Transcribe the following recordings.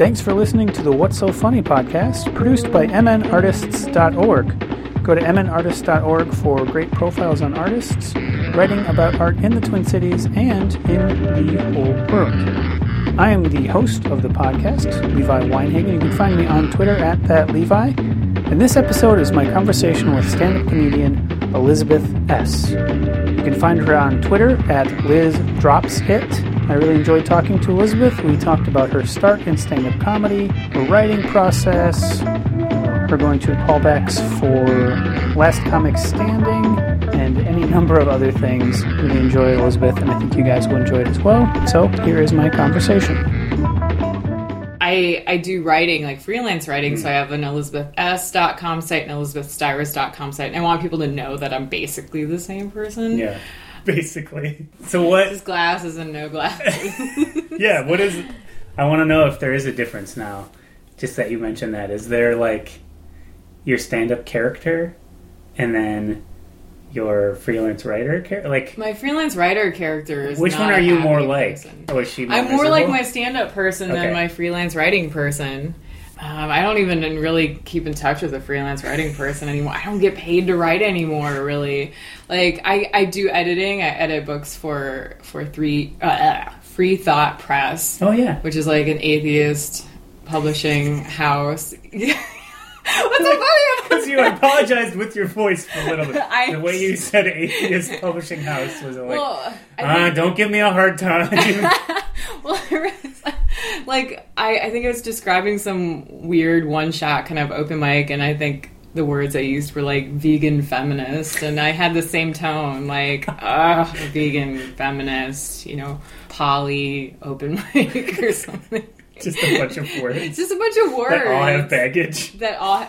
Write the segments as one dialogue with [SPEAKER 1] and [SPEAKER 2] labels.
[SPEAKER 1] Thanks for listening to the What's So Funny podcast, produced by mnartists.org. Go to mnartists.org for great profiles on artists, writing about art in the Twin Cities and in the whole world. I am the host of the podcast, Levi Weinhagen. You can find me on Twitter at that Levi. And this episode is my conversation with stand-up comedian Elizabeth Ess. You can find her on Twitter at Liz Drops It. I really enjoyed talking to Elizabeth. We talked about her start in stand-up comedy, her writing process, her going to callbacks for Last Comic Standing, and any number of other things. Really enjoyed Elizabeth, and I think you guys will enjoy it as well. So here is my conversation.
[SPEAKER 2] I, I do writing, like freelance writing, so I have an elizabethess.com site and elizabethstyrus.com site, and I want people to know that I'm basically the same person.
[SPEAKER 1] Yeah, basically. So what?
[SPEAKER 2] Just glasses and no glasses.
[SPEAKER 1] Yeah, what is? I want to know if there is a difference now. Just that you mentioned that. Is there like your stand-up character, and then your freelance writer character? Like,
[SPEAKER 2] my freelance writer character is
[SPEAKER 1] which one
[SPEAKER 2] a
[SPEAKER 1] are you more like?
[SPEAKER 2] person.
[SPEAKER 1] Oh, is she? More
[SPEAKER 2] I'm more like my stand-up person
[SPEAKER 1] Okay.
[SPEAKER 2] than my freelance writing person. Um, I don't even really keep in touch with a freelance writing person anymore. I don't get paid to write anymore, really. Like I, I do editing. I edit books for for three uh, Free Thought Press,
[SPEAKER 1] Oh yeah.
[SPEAKER 2] which is like an atheist publishing house. What's so funny
[SPEAKER 1] Because you apologized with your voice for a little bit.
[SPEAKER 2] I-
[SPEAKER 1] the way you said atheist publishing house was like,
[SPEAKER 2] Well,
[SPEAKER 1] ah, don't give me a hard time.
[SPEAKER 2] well, was, like I, I think I was describing some weird one shot kind of open mic, and I think the words I used were like vegan feminist, and I had the same tone, like ah, vegan feminist, you know, poly open mic or something.
[SPEAKER 1] Just a bunch of
[SPEAKER 2] It's
[SPEAKER 1] words
[SPEAKER 2] just a bunch of words
[SPEAKER 1] that all have baggage.
[SPEAKER 2] that all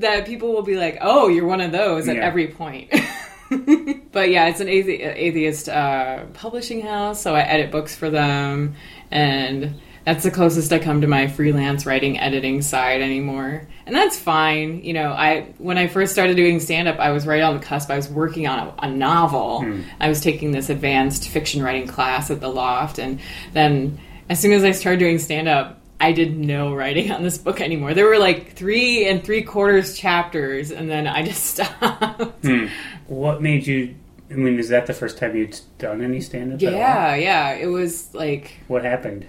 [SPEAKER 2] that people will be like, "Oh, you're one of those" at
[SPEAKER 1] Yeah.
[SPEAKER 2] every point. but yeah, it's an athe- atheist uh, publishing house, so I edit books for them, and that's the closest I come to my freelance writing editing side anymore. And that's fine. You know, I when I first started doing stand up, I was right on the cusp. I was working on a, a novel. I was taking this advanced fiction writing class at the Loft, and then as soon as I started doing stand up, I did no writing on this book anymore. There were like three and three quarters chapters, and then I just stopped. Hmm.
[SPEAKER 1] What made you? I mean, is that the first time you'd done any stand-up? at all?
[SPEAKER 2] Yeah, yeah. It was like,
[SPEAKER 1] What happened?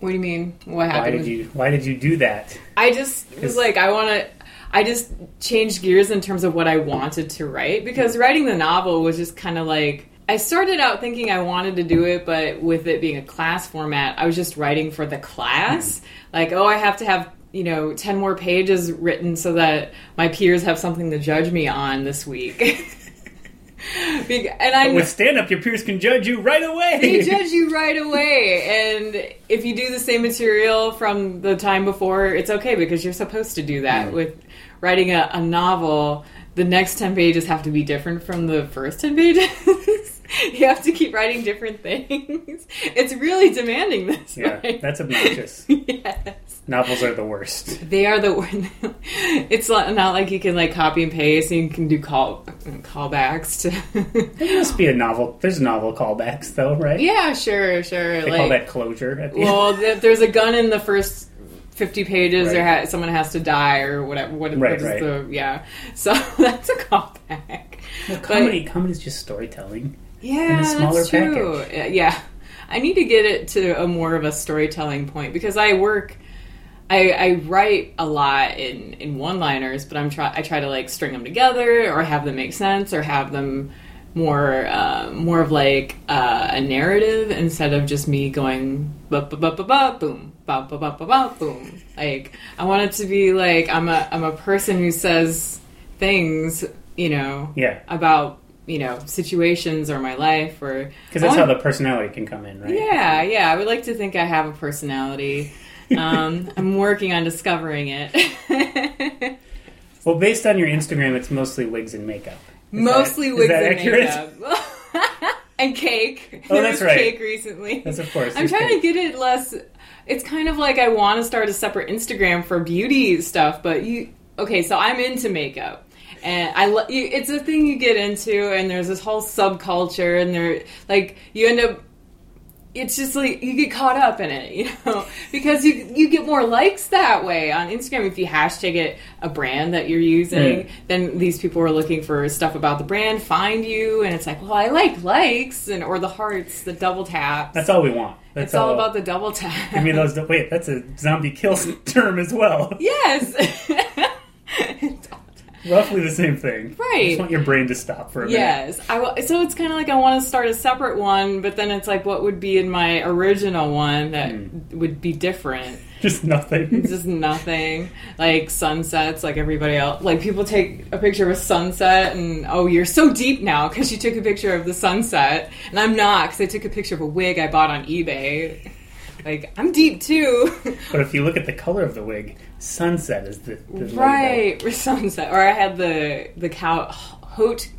[SPEAKER 2] what do you mean? What happened?
[SPEAKER 1] Why did you? Why did you do that?
[SPEAKER 2] I just was like, I want to. I just changed gears in terms of what I wanted to write because hmm. writing the novel was just kind of like. I started out thinking I wanted to do it, but with it being a class format, I was just writing for the class. Mm-hmm. Like, oh, I have to have, you know, 10 more pages written so that my peers have something to judge me on this week. And I
[SPEAKER 1] With stand-up, your peers can judge you right away.
[SPEAKER 2] they judge you right away and if you do the same material from the time before it's okay because you're supposed to do that mm. with writing a, a novel the next 10 pages have to be different from the first 10 pages you have to keep writing different things it's really demanding this
[SPEAKER 1] yeah,
[SPEAKER 2] way.
[SPEAKER 1] that's obnoxious.
[SPEAKER 2] yes
[SPEAKER 1] Novels are the worst.
[SPEAKER 2] they are the worst. it's not not like you can like copy and paste and you can do call callbacks to
[SPEAKER 1] There must be a novel. There's novel callbacks, though, right?
[SPEAKER 2] yeah sure sure
[SPEAKER 1] They
[SPEAKER 2] like
[SPEAKER 1] call that closure. At the
[SPEAKER 2] Well, if there's a gun in the first 50 pages,
[SPEAKER 1] Right.
[SPEAKER 2] there ha- someone has to die or whatever. What,
[SPEAKER 1] Right,
[SPEAKER 2] what
[SPEAKER 1] right.
[SPEAKER 2] the yeah? So that's a callback.
[SPEAKER 1] end. comedy, comedy is just storytelling.
[SPEAKER 2] Yeah,
[SPEAKER 1] in a smaller
[SPEAKER 2] that's true.
[SPEAKER 1] package.
[SPEAKER 2] Yeah, Yeah, I need to get it to a more of a storytelling point because I work. I, I write a lot in, in one liners, but I'm try I try to like string them together or have them make sense or have them more uh, more of like uh, a narrative instead of just me going ba ba ba ba ba boom ba ba ba ba ba boom. Like I want it to be like I'm a I'm a person who says things you know
[SPEAKER 1] Yeah,
[SPEAKER 2] about you know situations or my life or
[SPEAKER 1] because that's
[SPEAKER 2] I
[SPEAKER 1] how the personality can come in, right?
[SPEAKER 2] yeah yeah I would like to think I have a personality. Um, I'm working on discovering it.
[SPEAKER 1] Well, based on your Instagram, it's mostly wigs and makeup. Is
[SPEAKER 2] Mostly
[SPEAKER 1] that,
[SPEAKER 2] wigs and
[SPEAKER 1] accurate?
[SPEAKER 2] makeup. and cake.
[SPEAKER 1] Oh,
[SPEAKER 2] There
[SPEAKER 1] that's
[SPEAKER 2] was
[SPEAKER 1] right.
[SPEAKER 2] Cake recently.
[SPEAKER 1] That's of course.
[SPEAKER 2] I'm trying
[SPEAKER 1] cake.
[SPEAKER 2] to get it less. It's kind of like I want to start a separate Instagram for beauty stuff, but you. Okay, so I'm into makeup. And I, lo- you, it's a thing you get into, and there's this whole subculture, and they're like, you end up it's just like you get caught up in it, you know, because you you get more likes that way on Instagram if you hashtag it a brand that you're using.
[SPEAKER 1] Mm.
[SPEAKER 2] Then these people are looking for stuff about the brand, find you, and it's like, well, I like likes and or the hearts, the double taps.
[SPEAKER 1] That's all we want. That's
[SPEAKER 2] it's all about the double tap.
[SPEAKER 1] Give me those. Wait, that's a zombie kill term as well.
[SPEAKER 2] yes.
[SPEAKER 1] Roughly the same thing. I
[SPEAKER 2] Right.
[SPEAKER 1] just want your brain to stop for a minute.
[SPEAKER 2] Yes, I wa- so it's kind of like I want to start a separate one, but then it's like what would be in my original one that
[SPEAKER 1] Hmm.
[SPEAKER 2] would be different.
[SPEAKER 1] Just nothing.
[SPEAKER 2] Just nothing like sunsets, like everybody else. Like people take a picture of a sunset, and oh, you're so deep now because you took a picture of the sunset, and I'm not because I took a picture of a wig I bought on eBay. Like I'm deep too,
[SPEAKER 1] But if you look at the color of the wig, sunset is the, the
[SPEAKER 2] right? Or sunset, or I had the the cow haute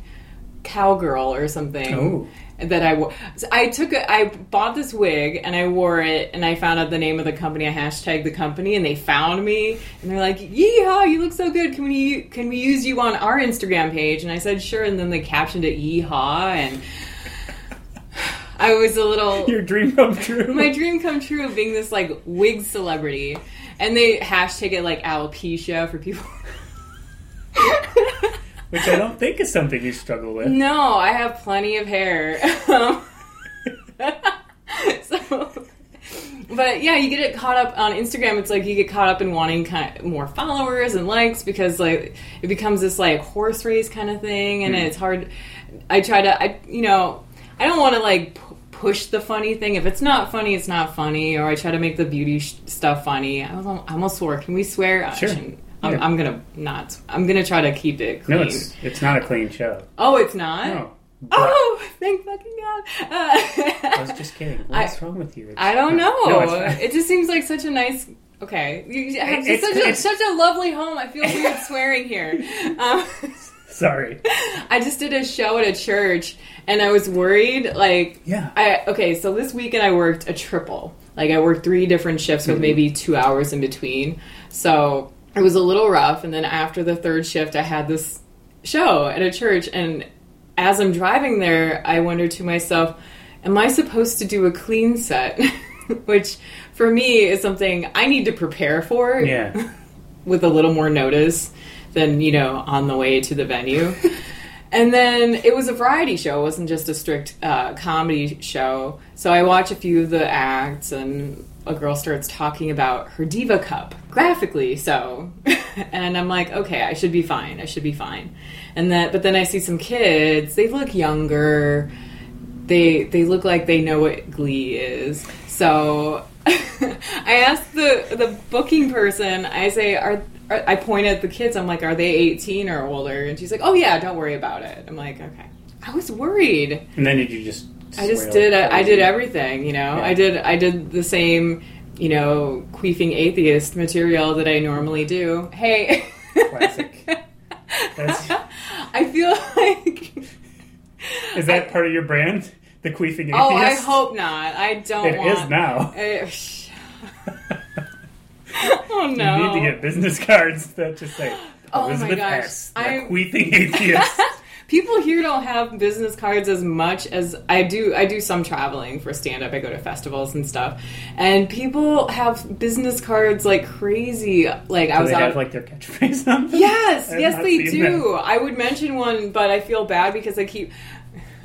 [SPEAKER 2] cowgirl or something.
[SPEAKER 1] Oh.
[SPEAKER 2] that I wore. So I took a, I bought this wig and I wore it and I found out the name of the company. I hashtagged the company and they found me and they're like, "Yeehaw, you look so good. Can we can we use you on our Instagram page?" And I said, "Sure." And then they captioned it "Yeehaw" and I was a little
[SPEAKER 1] Your dream come true.
[SPEAKER 2] my dream come true of being this like wig celebrity. And they hashtag it like alopecia for people.
[SPEAKER 1] Which I don't think is something you struggle with.
[SPEAKER 2] No, I have plenty of hair. So, but yeah, you get it caught up on Instagram. It's like you get caught up in wanting kind of more followers and likes because like it becomes this like horse race kind of thing, and hmm. it's hard. I try to, I you know, I don't want to like. Pu- Push the funny thing. If it's not funny, it's not funny. Or I try to make the beauty sh- stuff funny. I almost, I almost swore. Can we swear? I
[SPEAKER 1] Sure.
[SPEAKER 2] I'm,
[SPEAKER 1] Yeah.
[SPEAKER 2] I'm gonna not. I'm gonna try to keep it clean.
[SPEAKER 1] No, it's it's not a clean show.
[SPEAKER 2] oh, it's not.
[SPEAKER 1] No. But-
[SPEAKER 2] Oh, thank fucking god!
[SPEAKER 1] I
[SPEAKER 2] Uh,
[SPEAKER 1] was just kidding. What's wrong with you? It's-
[SPEAKER 2] I don't know.
[SPEAKER 1] No,
[SPEAKER 2] it just seems like such a nice. Okay, you have
[SPEAKER 1] It's-
[SPEAKER 2] such, a, such a lovely home. I feel weird swearing here. Um,
[SPEAKER 1] Sorry.
[SPEAKER 2] I just did a show at a church, and I was worried. Like,
[SPEAKER 1] Yeah.
[SPEAKER 2] I okay. So this weekend I worked a triple. Like I worked three different shifts with mm-hmm. maybe two hours in between. So it was a little rough. And then after the third shift, I had this show at a church, and as I'm driving there, I wonder to myself, "Am I supposed to do a clean set?" Which for me is something I need to prepare for
[SPEAKER 1] Yeah.
[SPEAKER 2] with a little more notice than you know on the way to the venue. and then it was a variety show; it wasn't just a strict uh, comedy show. So I watch a few of the acts, and a girl starts talking about her diva cup graphically. So, and I'm like, okay, I should be fine. I should be fine. And that, but then I see some kids; they look younger. They they look like they know what Glee is. So I asked the the booking person. I say, "Are, are I point at the kids? I'm like, are they 18 or older?" And she's like, "Oh yeah, don't worry about it." I'm like, "Okay." I was worried.
[SPEAKER 1] And then did you just?
[SPEAKER 2] I just did.
[SPEAKER 1] like
[SPEAKER 2] I did everything. You know,
[SPEAKER 1] Yeah.
[SPEAKER 2] I did. I did the same. You know, queefing atheist material that I normally do. Hey.
[SPEAKER 1] Classic.
[SPEAKER 2] I feel like.
[SPEAKER 1] Is that part of your brand? The queefing atheist.
[SPEAKER 2] Oh, I hope not. I don't
[SPEAKER 1] It
[SPEAKER 2] want.
[SPEAKER 1] is now.
[SPEAKER 2] Eh, oh no!
[SPEAKER 1] You need to get business cards that just say
[SPEAKER 2] Oh my
[SPEAKER 1] Elizabeth
[SPEAKER 2] gosh.
[SPEAKER 1] Ess. The
[SPEAKER 2] I'm-
[SPEAKER 1] queefing atheist.
[SPEAKER 2] People here don't have business cards as much as I do. I do some traveling for stand up. I go to festivals and stuff, and people have business cards like crazy. Like I was
[SPEAKER 1] they
[SPEAKER 2] out.
[SPEAKER 1] have like their catchphrase on them?
[SPEAKER 2] yes, yes, they do.
[SPEAKER 1] that.
[SPEAKER 2] I would mention one, but I feel bad because I keep.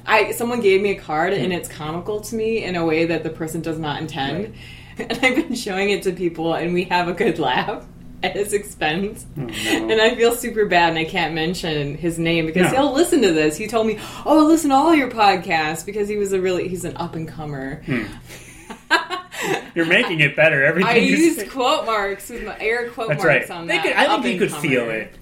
[SPEAKER 2] I someone gave me a card and hmm. it's comical to me in a way that the person does not intend, and I've been showing it to people, and we have a good laugh at his expense.
[SPEAKER 1] Oh, no.
[SPEAKER 2] And I feel super bad, and I can't mention his name because
[SPEAKER 1] No.
[SPEAKER 2] he'll listen to this. He told me, "Oh, I listen to all your podcasts," because he was a really he's an up and comer. Hmm.
[SPEAKER 1] You're making it better every
[SPEAKER 2] I used
[SPEAKER 1] say-
[SPEAKER 2] quote marks with my air quote
[SPEAKER 1] That's
[SPEAKER 2] marks
[SPEAKER 1] right.
[SPEAKER 2] on
[SPEAKER 1] They
[SPEAKER 2] that.
[SPEAKER 1] could, I think you could feel it.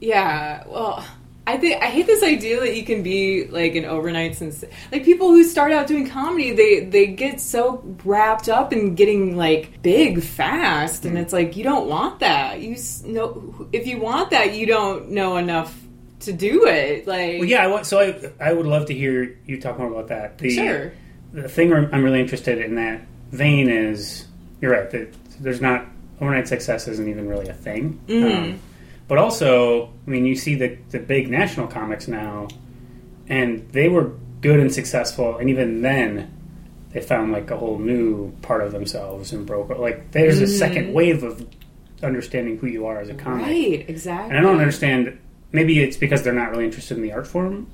[SPEAKER 2] Yeah, well, I think I hate this idea that you can be like an overnight sens Like people who start out doing comedy, they they get so wrapped up in getting like big fast,
[SPEAKER 1] Mm.
[SPEAKER 2] and it's like you don't want that. You know, if you want that, you don't know enough to do it. Like,
[SPEAKER 1] Well, yeah. I want, so I, I would love to hear you talk more about that. The,
[SPEAKER 2] sure,
[SPEAKER 1] The thing I'm I'm really interested in that vein is you're right. That there's not overnight success isn't even really a thing.
[SPEAKER 2] Mhm.
[SPEAKER 1] Um, but also, I mean, you see the the big national comics now, and they were good and successful, and even then, they found like a whole new part of themselves and broke like there's a second mm. wave of understanding who you are as a comic.
[SPEAKER 2] Right, exactly.
[SPEAKER 1] And I don't understand. Maybe it's because they're not really interested in the art form.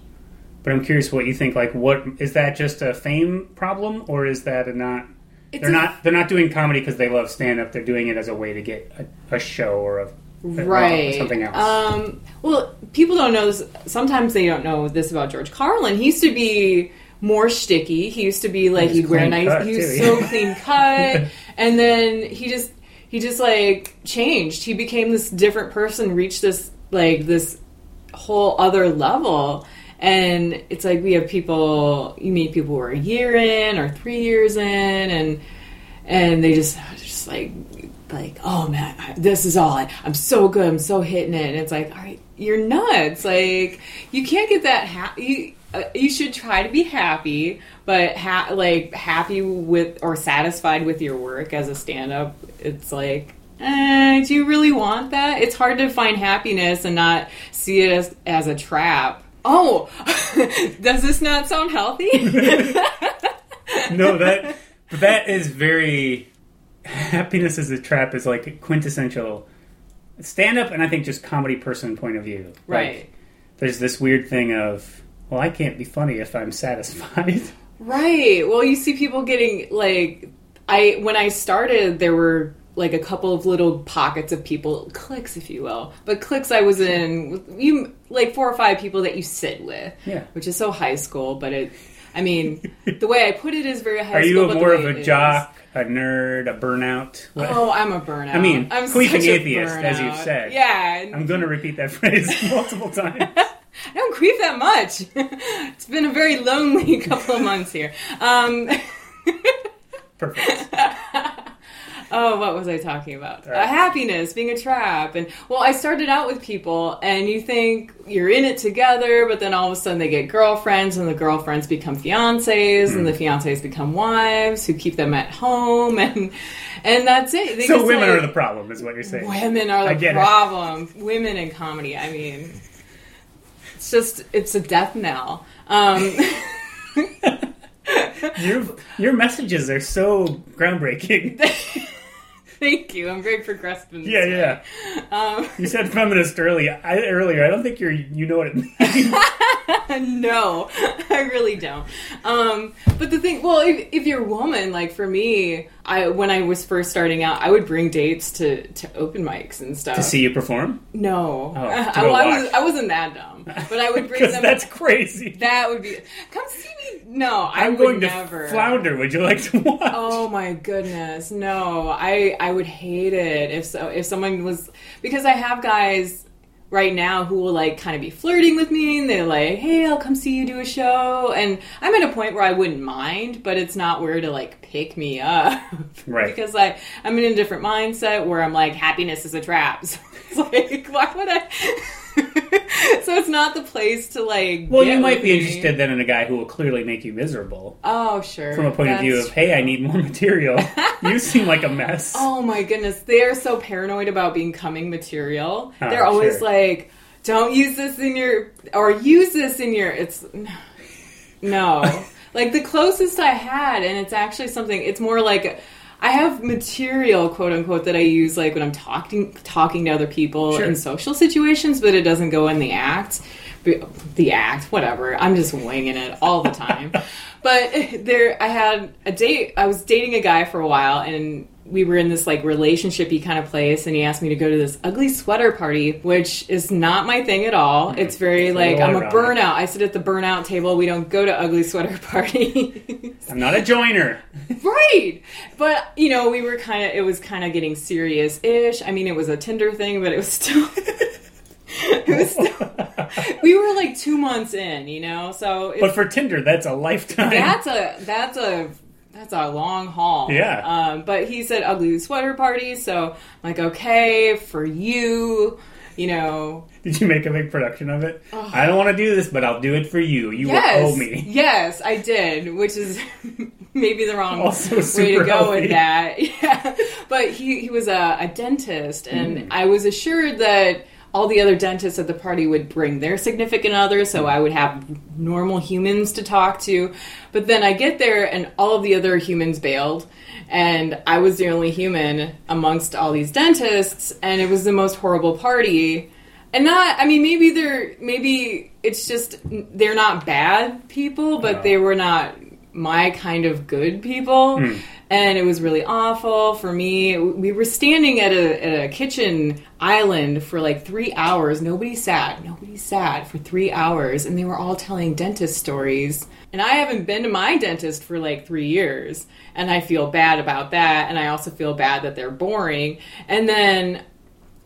[SPEAKER 1] But I'm curious what you think. Like, what is that? Just a fame problem, or is that a not?
[SPEAKER 2] It's
[SPEAKER 1] they're
[SPEAKER 2] a-
[SPEAKER 1] not. They're not doing comedy because they love stand up. They're doing it as a way to get a, a show or a
[SPEAKER 2] right.
[SPEAKER 1] Something else.
[SPEAKER 2] um well people don't know this sometimes they don't know this about george carlin. He used to be more sticky. He used to be like he'd wear nice
[SPEAKER 1] cut,
[SPEAKER 2] he was
[SPEAKER 1] too,
[SPEAKER 2] so
[SPEAKER 1] yeah.
[SPEAKER 2] clean cut. And then he just he just like changed. He became this different person reached this like this whole other level. And it's like we have people you meet people who are a year in or three years in and and they just just like like oh man this is all I, i'm so good i'm so hitting it. And it's like all right you're nuts. Like you can't get that ha- you uh, you should try to be happy but ha- like happy with or satisfied with your work as a stand-up it's like eh, do you really want that? It's hard to find happiness and not see it as, as a trap. Oh does this not sound healthy?
[SPEAKER 1] No, that that is very happiness as a trap is like quintessential stand up, and I think just comedy person point of view. Like,
[SPEAKER 2] right
[SPEAKER 1] there's this weird thing of well, I can't be funny if I'm satisfied.
[SPEAKER 2] Right. Well, you see people getting like I when I started there were like a couple of little pockets of people, cliques if you will. But cliques I was in with you like four or five people that you sit with.
[SPEAKER 1] Yeah.
[SPEAKER 2] Which is so high school, but it I mean, the way I put it is very high
[SPEAKER 1] Are
[SPEAKER 2] school. Are you
[SPEAKER 1] more of a
[SPEAKER 2] is-
[SPEAKER 1] jock, a nerd, a burnout? What-
[SPEAKER 2] Oh, I'm a burnout.
[SPEAKER 1] I mean,
[SPEAKER 2] I'm
[SPEAKER 1] queefing
[SPEAKER 2] such a
[SPEAKER 1] atheist, as you've said.
[SPEAKER 2] Yeah,
[SPEAKER 1] I'm going to repeat that phrase multiple times.
[SPEAKER 2] I don't queef that much. it's been a very lonely couple of months here. Um,
[SPEAKER 1] Perfect.
[SPEAKER 2] Oh, what was I talking about?
[SPEAKER 1] Right.
[SPEAKER 2] Uh, happiness, being a trap. And well, I started out with people, and you think you're in it together, but then all of a sudden they get girlfriends, and the girlfriends become fiancés, and the
[SPEAKER 1] Hmm.
[SPEAKER 2] fiancés become wives who keep them at home, and and that's it. They
[SPEAKER 1] So women
[SPEAKER 2] like-
[SPEAKER 1] are the problem, is what you're saying.
[SPEAKER 2] Women are the
[SPEAKER 1] get it.
[SPEAKER 2] problem. Women in comedy. I mean, it's just it's a death knell. Um,
[SPEAKER 1] Your your messages are so groundbreaking.
[SPEAKER 2] thank you. I'm very progressive. In this
[SPEAKER 1] Yeah,
[SPEAKER 2] way.
[SPEAKER 1] yeah.
[SPEAKER 2] Um,
[SPEAKER 1] You said feminist earlier. I, earlier, I don't think you're. You know what it means.
[SPEAKER 2] no, I really don't. Um, but the thing, well, if, if you're a woman, like for me, I when I was first starting out, I would bring dates to, to open mics and stuff.
[SPEAKER 1] to see you perform,
[SPEAKER 2] No,
[SPEAKER 1] Oh,
[SPEAKER 2] I,
[SPEAKER 1] to go
[SPEAKER 2] I was. I wasn't that dumb, but I would bring them.
[SPEAKER 1] that's crazy.
[SPEAKER 2] that would be come see me. No, I
[SPEAKER 1] I'm
[SPEAKER 2] would
[SPEAKER 1] going to
[SPEAKER 2] never.
[SPEAKER 1] flounder. Would you like to watch?
[SPEAKER 2] Oh my goodness, no! I I would hate it if so if someone was because I have guys right now who will like kind of be flirting with me and they're like, "Hey, I'll come see you do a show," and I'm at a point where I wouldn't mind, but it's not where to like pick me up,
[SPEAKER 1] Right.
[SPEAKER 2] Because I I'm in a different mindset where I'm like, happiness is a trap. So it's like, why would I? so it's not the place to like.
[SPEAKER 1] Well, you might be
[SPEAKER 2] me.
[SPEAKER 1] interested then in a guy who will clearly make you miserable
[SPEAKER 2] Oh, sure.
[SPEAKER 1] from a point of view
[SPEAKER 2] That's
[SPEAKER 1] of, hey, I need more material. you seem like a mess.
[SPEAKER 2] Oh my goodness, they are so paranoid about becoming material.
[SPEAKER 1] Oh,
[SPEAKER 2] They're always
[SPEAKER 1] sure.
[SPEAKER 2] like, "Don't use this in your," or "Use this in your." It's no, like the closest I had, and it's actually something. It's more like I have material, quote unquote, that I use like when I'm talking talking to other people
[SPEAKER 1] Sure.
[SPEAKER 2] in social situations, but it doesn't go in the act. The act, whatever. I'm just winging it all the time. but there, I had a date. I was dating a guy for a while, and we were in this like relationshipy kind of place. And he asked me to go to this ugly sweater party, which is not my thing at all. It's very like I'm a burnout. I sit at the burnout table. We don't go to ugly sweater parties.
[SPEAKER 1] I'm not a joiner.
[SPEAKER 2] right but you know we were kind of it was kind of getting serious-ish i mean it was a tinder thing but it was still still we were like two months in you know so
[SPEAKER 1] But for Tinder, that's a lifetime.
[SPEAKER 2] that's a that's a that's a long haul
[SPEAKER 1] Yeah.
[SPEAKER 2] um, but he said ugly sweater party so i'm like okay for you you know
[SPEAKER 1] Did you make a big production of it? I don't want to do this, but I'll do it for you. You
[SPEAKER 2] yes
[SPEAKER 1] will owe me.
[SPEAKER 2] yes i did which is maybe the wrong way to go
[SPEAKER 1] healthy.
[SPEAKER 2] with that. Yeah. But he, he was a, a dentist, and
[SPEAKER 1] Hmm.
[SPEAKER 2] I was assured that all the other dentists at the party would bring their significant others, so I would have normal humans to talk to. But then I get there, and all of the other humans bailed, and I was the only human amongst all these dentists, and it was the most horrible party. And not, I mean, maybe they're, maybe it's just, they're not bad people, but
[SPEAKER 1] No.
[SPEAKER 2] they were not my kind of good people.
[SPEAKER 1] Hmm.
[SPEAKER 2] And it was really awful for me. We were standing at a, at a kitchen island for like three hours. Nobody sat. Nobody sat for three hours. And they were all telling dentist stories. And I haven't been to my dentist for like three years. And I feel bad about that. And I also feel bad that they're boring. And then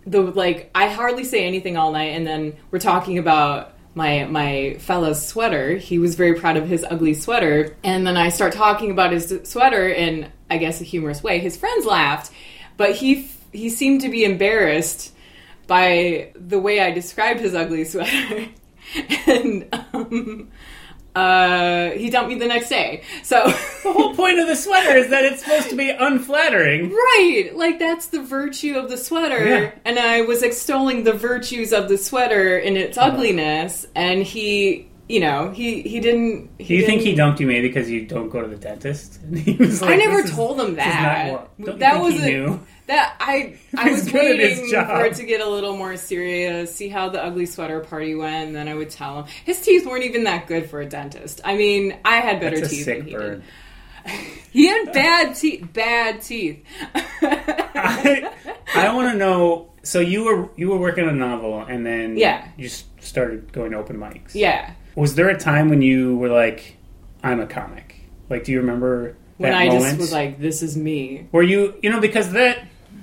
[SPEAKER 2] the like I hardly say anything all night and then we're talking about my my fellow's sweater. He was very proud of his ugly sweater and then I start talking about his sweater in I guess a humorous way. His friends laughed, but he he seemed to be embarrassed by the way I described his ugly sweater. and um uh, he dumped me the next day. So
[SPEAKER 1] The whole point of the sweater is that it's supposed to be unflattering.
[SPEAKER 2] Right, like that's the virtue of the sweater,
[SPEAKER 1] Yeah.
[SPEAKER 2] and I was extolling the virtues of the sweater in its ugliness, and he, you know, he he didn't.
[SPEAKER 1] Do you think he dumped you maybe because you don't go to the dentist? He was
[SPEAKER 2] I never
[SPEAKER 1] "This is-
[SPEAKER 2] told him
[SPEAKER 1] is not
[SPEAKER 2] that. That was
[SPEAKER 1] he
[SPEAKER 2] a-
[SPEAKER 1] knew?
[SPEAKER 2] that I I was
[SPEAKER 1] good at his
[SPEAKER 2] waiting for it to get a little more serious, see how the ugly sweater party went, and then I would tell him his teeth weren't even that good for a dentist. I mean, I had better
[SPEAKER 1] That's
[SPEAKER 2] teeth than he
[SPEAKER 1] bird.
[SPEAKER 2] did. He had bad teeth, bad teeth.
[SPEAKER 1] I, I want to know. So you were you were working on a novel, and then
[SPEAKER 2] Yeah.
[SPEAKER 1] you started going to open mics.
[SPEAKER 2] yeah.
[SPEAKER 1] Was there a time when you were like, "I'm a comic"? Like, do you remember
[SPEAKER 2] When I
[SPEAKER 1] moment?
[SPEAKER 2] just was like, "This is me."
[SPEAKER 1] Were you, you know, because that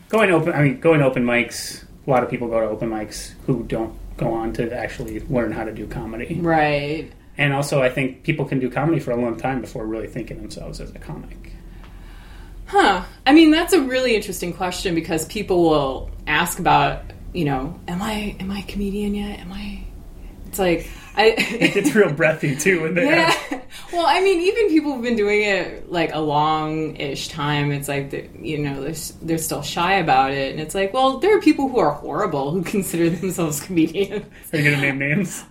[SPEAKER 1] going open, I mean, going open mics. A lot of people go to open mics who don't go on to actually learn how to do comedy.
[SPEAKER 2] Right.
[SPEAKER 1] And also, I think people can do comedy for a long time before really thinking themselves as a comic.
[SPEAKER 2] Huh. I mean, that's a really interesting question because people will ask about, you know, am I am I a comedian yet? Am I? It's like I.
[SPEAKER 1] gets real breathy too in there.
[SPEAKER 2] yeah. Well, I mean, even people who've been doing it like a long-ish time, it's like you know they're they're still shy about it, and it's like, well, there are people who are horrible who consider themselves comedians.
[SPEAKER 1] Are you gonna name names?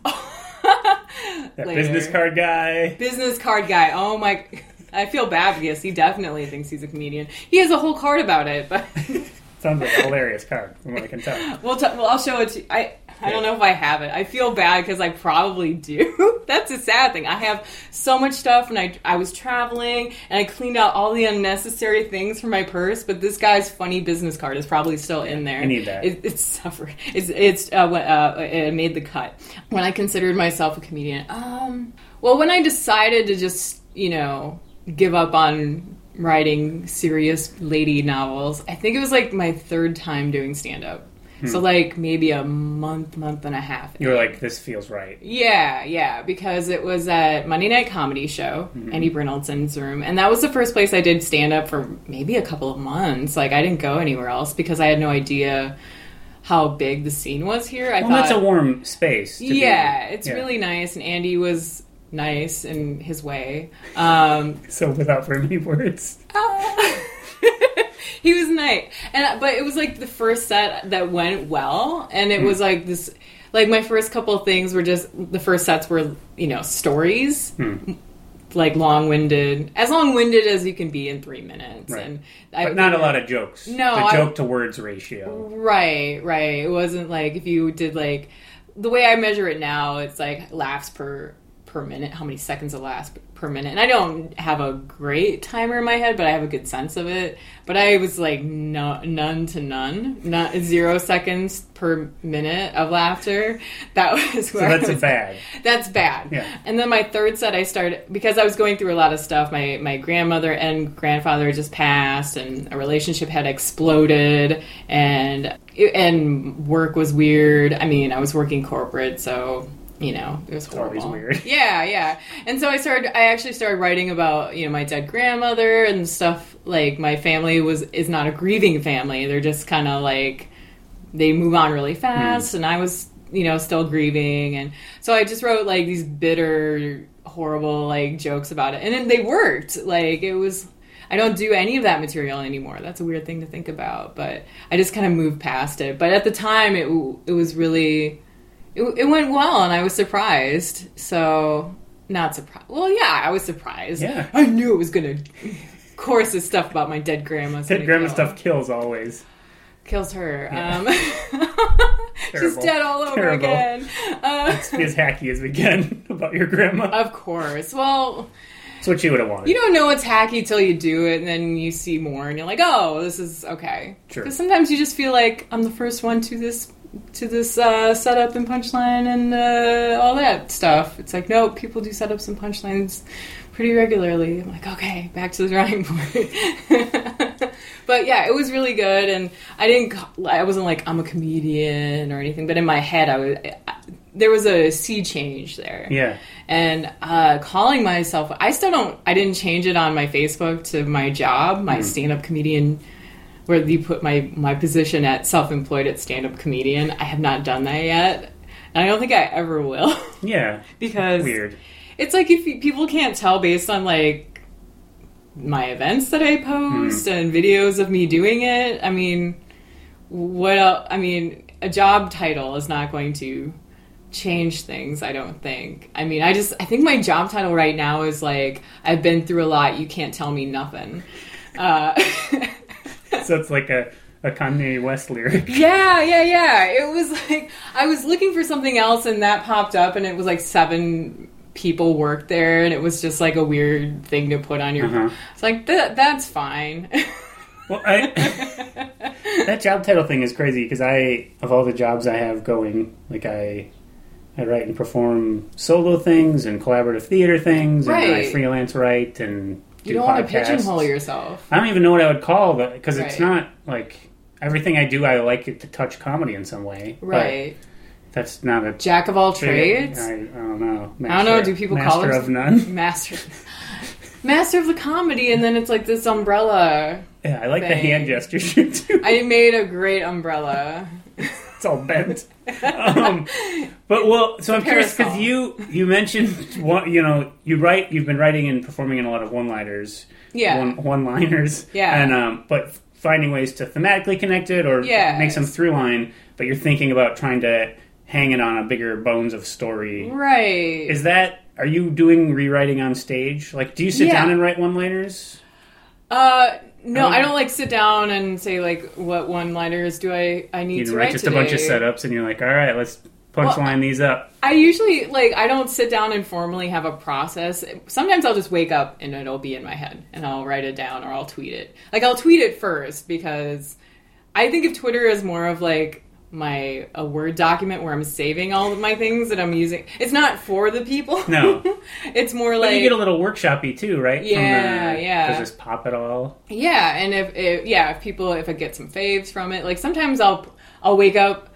[SPEAKER 1] That
[SPEAKER 2] Later.
[SPEAKER 1] business card guy.
[SPEAKER 2] Business card guy. Oh my. I feel bad because he definitely thinks he's a comedian. He has a whole card about it, but
[SPEAKER 1] Sounds like a hilarious card, from what I can tell.
[SPEAKER 2] we'll, t- well I'll show it to you. I I don't know if I have it. I feel bad because I probably do. That's a sad thing. I have so much stuff, and I I was traveling, and I cleaned out all the unnecessary things from my purse. But this guy's funny business card is probably still in there.
[SPEAKER 1] I need that.
[SPEAKER 2] It, it's suffered. It's it's uh, what, uh, it made the cut when I considered myself a comedian. Um, well, when I decided to just you know give up on writing serious lady novels, I think it was like my third time doing stand up.
[SPEAKER 1] Hmm.
[SPEAKER 2] So like maybe a month, month and a half.
[SPEAKER 1] You were like, this feels right.
[SPEAKER 2] Yeah, yeah, because it was a Monday Night Comedy Show,
[SPEAKER 1] Mm-hmm.
[SPEAKER 2] Andy Brynoldson's room, and that was the first place I did stand up for maybe a couple of months. Like I didn't go anywhere else because I had no idea how big the scene was here. I
[SPEAKER 1] Well,
[SPEAKER 2] thought,
[SPEAKER 1] that's a warm space. To be-
[SPEAKER 2] yeah, it's
[SPEAKER 1] yeah.
[SPEAKER 2] really nice, and Andy was nice in his way. Um,
[SPEAKER 1] So, without very many words,
[SPEAKER 2] he was nice, and but it was like the first set that went well, and it was like this. Like my first couple of things were just the first sets were you know stories,
[SPEAKER 1] Hmm.
[SPEAKER 2] like long winded, as long winded as you can be in three minutes,
[SPEAKER 1] Right.
[SPEAKER 2] and
[SPEAKER 1] but not a lot of jokes.
[SPEAKER 2] No,
[SPEAKER 1] the
[SPEAKER 2] I-
[SPEAKER 1] joke to words ratio.
[SPEAKER 2] Right, right. It wasn't like if you did like the way I measure it now, it's like laughs per per minute, how many seconds of laughs per minute. And I don't have a great timer in my head, but I have a good sense of it. But I was like no, none to none, not zero seconds per minute of laughter. That was
[SPEAKER 1] So that's
[SPEAKER 2] was
[SPEAKER 1] bad.
[SPEAKER 2] that's bad.
[SPEAKER 1] Yeah.
[SPEAKER 2] And then my third set, I started because I was going through a lot of stuff. My my grandmother and grandfather just passed, and a relationship had exploded, and and work was weird. I mean, I was working corporate, so you know it was horrible.
[SPEAKER 1] always weird.
[SPEAKER 2] Yeah, yeah. And so I started. I actually started writing about you know my dead grandmother and stuff. Like my family was is not a grieving family. They're just kind of like they move on really hmm. fast and i was you know still grieving and so i just wrote like these bitter horrible like jokes about it and then they worked like it was I don't do any of that material anymore. That's a weird thing to think about, but I just kind of moved past it. But at the time, it it was really it, it went well, and I was surprised. So not surprised. Well, yeah, I was surprised.
[SPEAKER 1] Yeah.
[SPEAKER 2] I knew it was gonna. Of course, the stuff about my dead grandma.
[SPEAKER 1] Dead grandma stuff kills always.
[SPEAKER 2] kills her.
[SPEAKER 1] Yeah.
[SPEAKER 2] Um, she's dead all over
[SPEAKER 1] Terrible.
[SPEAKER 2] again. Uh,
[SPEAKER 1] Be as hacky as we can about your grandma.
[SPEAKER 2] of course. Well,
[SPEAKER 1] That's what you would have wanted.
[SPEAKER 2] you don't know it's hacky till you do it, and then you see more, and you're like, "Oh, this is okay."
[SPEAKER 1] Sure.
[SPEAKER 2] Because sometimes you just feel like I'm the first one to this to this uh, setup and punchline and uh, all that stuff. It's like, no, people do setups and punchlines pretty regularly. I'm like, okay, back to the drawing board. but yeah, it was really good, and I didn't. I wasn't like I'm a comedian or anything, but in my head, I was. I, there was a sea change there
[SPEAKER 1] yeah.
[SPEAKER 2] and uh, calling myself i still don't i didn't change it on my facebook to my job my stand-up comedian where you put my my position at self-employed at stand-up comedian. I have not done that yet and i don't think i ever will.
[SPEAKER 1] Yeah.
[SPEAKER 2] because
[SPEAKER 1] Weird.
[SPEAKER 2] it's like if you, people can't tell based on like my events that i post and videos of me doing it i mean what else i mean a job title is not going to change things i don't think. I mean i just i think my job title right now is like i've been through a lot you can't tell me nothing. Uh,
[SPEAKER 1] So it's like a, a Kanye West lyric.
[SPEAKER 2] yeah yeah yeah it was like i was looking for something else and that popped up and it was like seven people worked there and it was just like a weird thing to put on your
[SPEAKER 1] Uh-huh.
[SPEAKER 2] it's like that that's fine
[SPEAKER 1] Well, I, that job title thing is crazy because I, of all the jobs I have going, like I, I write and perform solo things and collaborative theater things, and I freelance write and do
[SPEAKER 2] you don't want to pigeonhole yourself
[SPEAKER 1] I don't even know what I would call that because it's
[SPEAKER 2] Right.
[SPEAKER 1] not like everything I do. I like it to touch comedy in some way.
[SPEAKER 2] right
[SPEAKER 1] that's not a
[SPEAKER 2] jack of all trades
[SPEAKER 1] I, I don't know.
[SPEAKER 2] I don't know, do people call
[SPEAKER 1] it.
[SPEAKER 2] master
[SPEAKER 1] of none?
[SPEAKER 2] master master of the comedy and then it's like this umbrella
[SPEAKER 1] Yeah, I like the hand gesture do.
[SPEAKER 2] i made a great umbrella
[SPEAKER 1] it's all bent. um, but well, so I'm curious because you you mentioned one, you know you write you've been writing and performing in a lot of one liners,
[SPEAKER 2] yeah
[SPEAKER 1] one one liners,
[SPEAKER 2] Yeah.
[SPEAKER 1] and um, but finding ways to thematically connect it or
[SPEAKER 2] Yes.
[SPEAKER 1] make some through line. But you're thinking about trying to hang it on a bigger bones of story.
[SPEAKER 2] right
[SPEAKER 1] Is that are you doing rewriting on stage? Like, do you sit
[SPEAKER 2] Yeah.
[SPEAKER 1] down and write one liners?
[SPEAKER 2] uh no i oh. don't like sit down and say like what one liners do i i need
[SPEAKER 1] You
[SPEAKER 2] to
[SPEAKER 1] write
[SPEAKER 2] write
[SPEAKER 1] just
[SPEAKER 2] today.
[SPEAKER 1] a bunch of setups, and you're like, all right, let's punchline these up.
[SPEAKER 2] I usually like I don't sit down and formally have a process. Sometimes I'll just wake up and it'll be in my head and I'll write it down or I'll tweet it. Like I'll tweet it first because I think of Twitter as more of like my a word document where I'm saving all of my things that I'm using. It's not for the people.
[SPEAKER 1] No.
[SPEAKER 2] it's more
[SPEAKER 1] But
[SPEAKER 2] like
[SPEAKER 1] you get a little workshoppy too, right?
[SPEAKER 2] Yeah, yeah.
[SPEAKER 1] Does this pop at all?
[SPEAKER 2] Yeah, and if, if yeah, if people if I get some faves from it, like sometimes I'll I'll wake up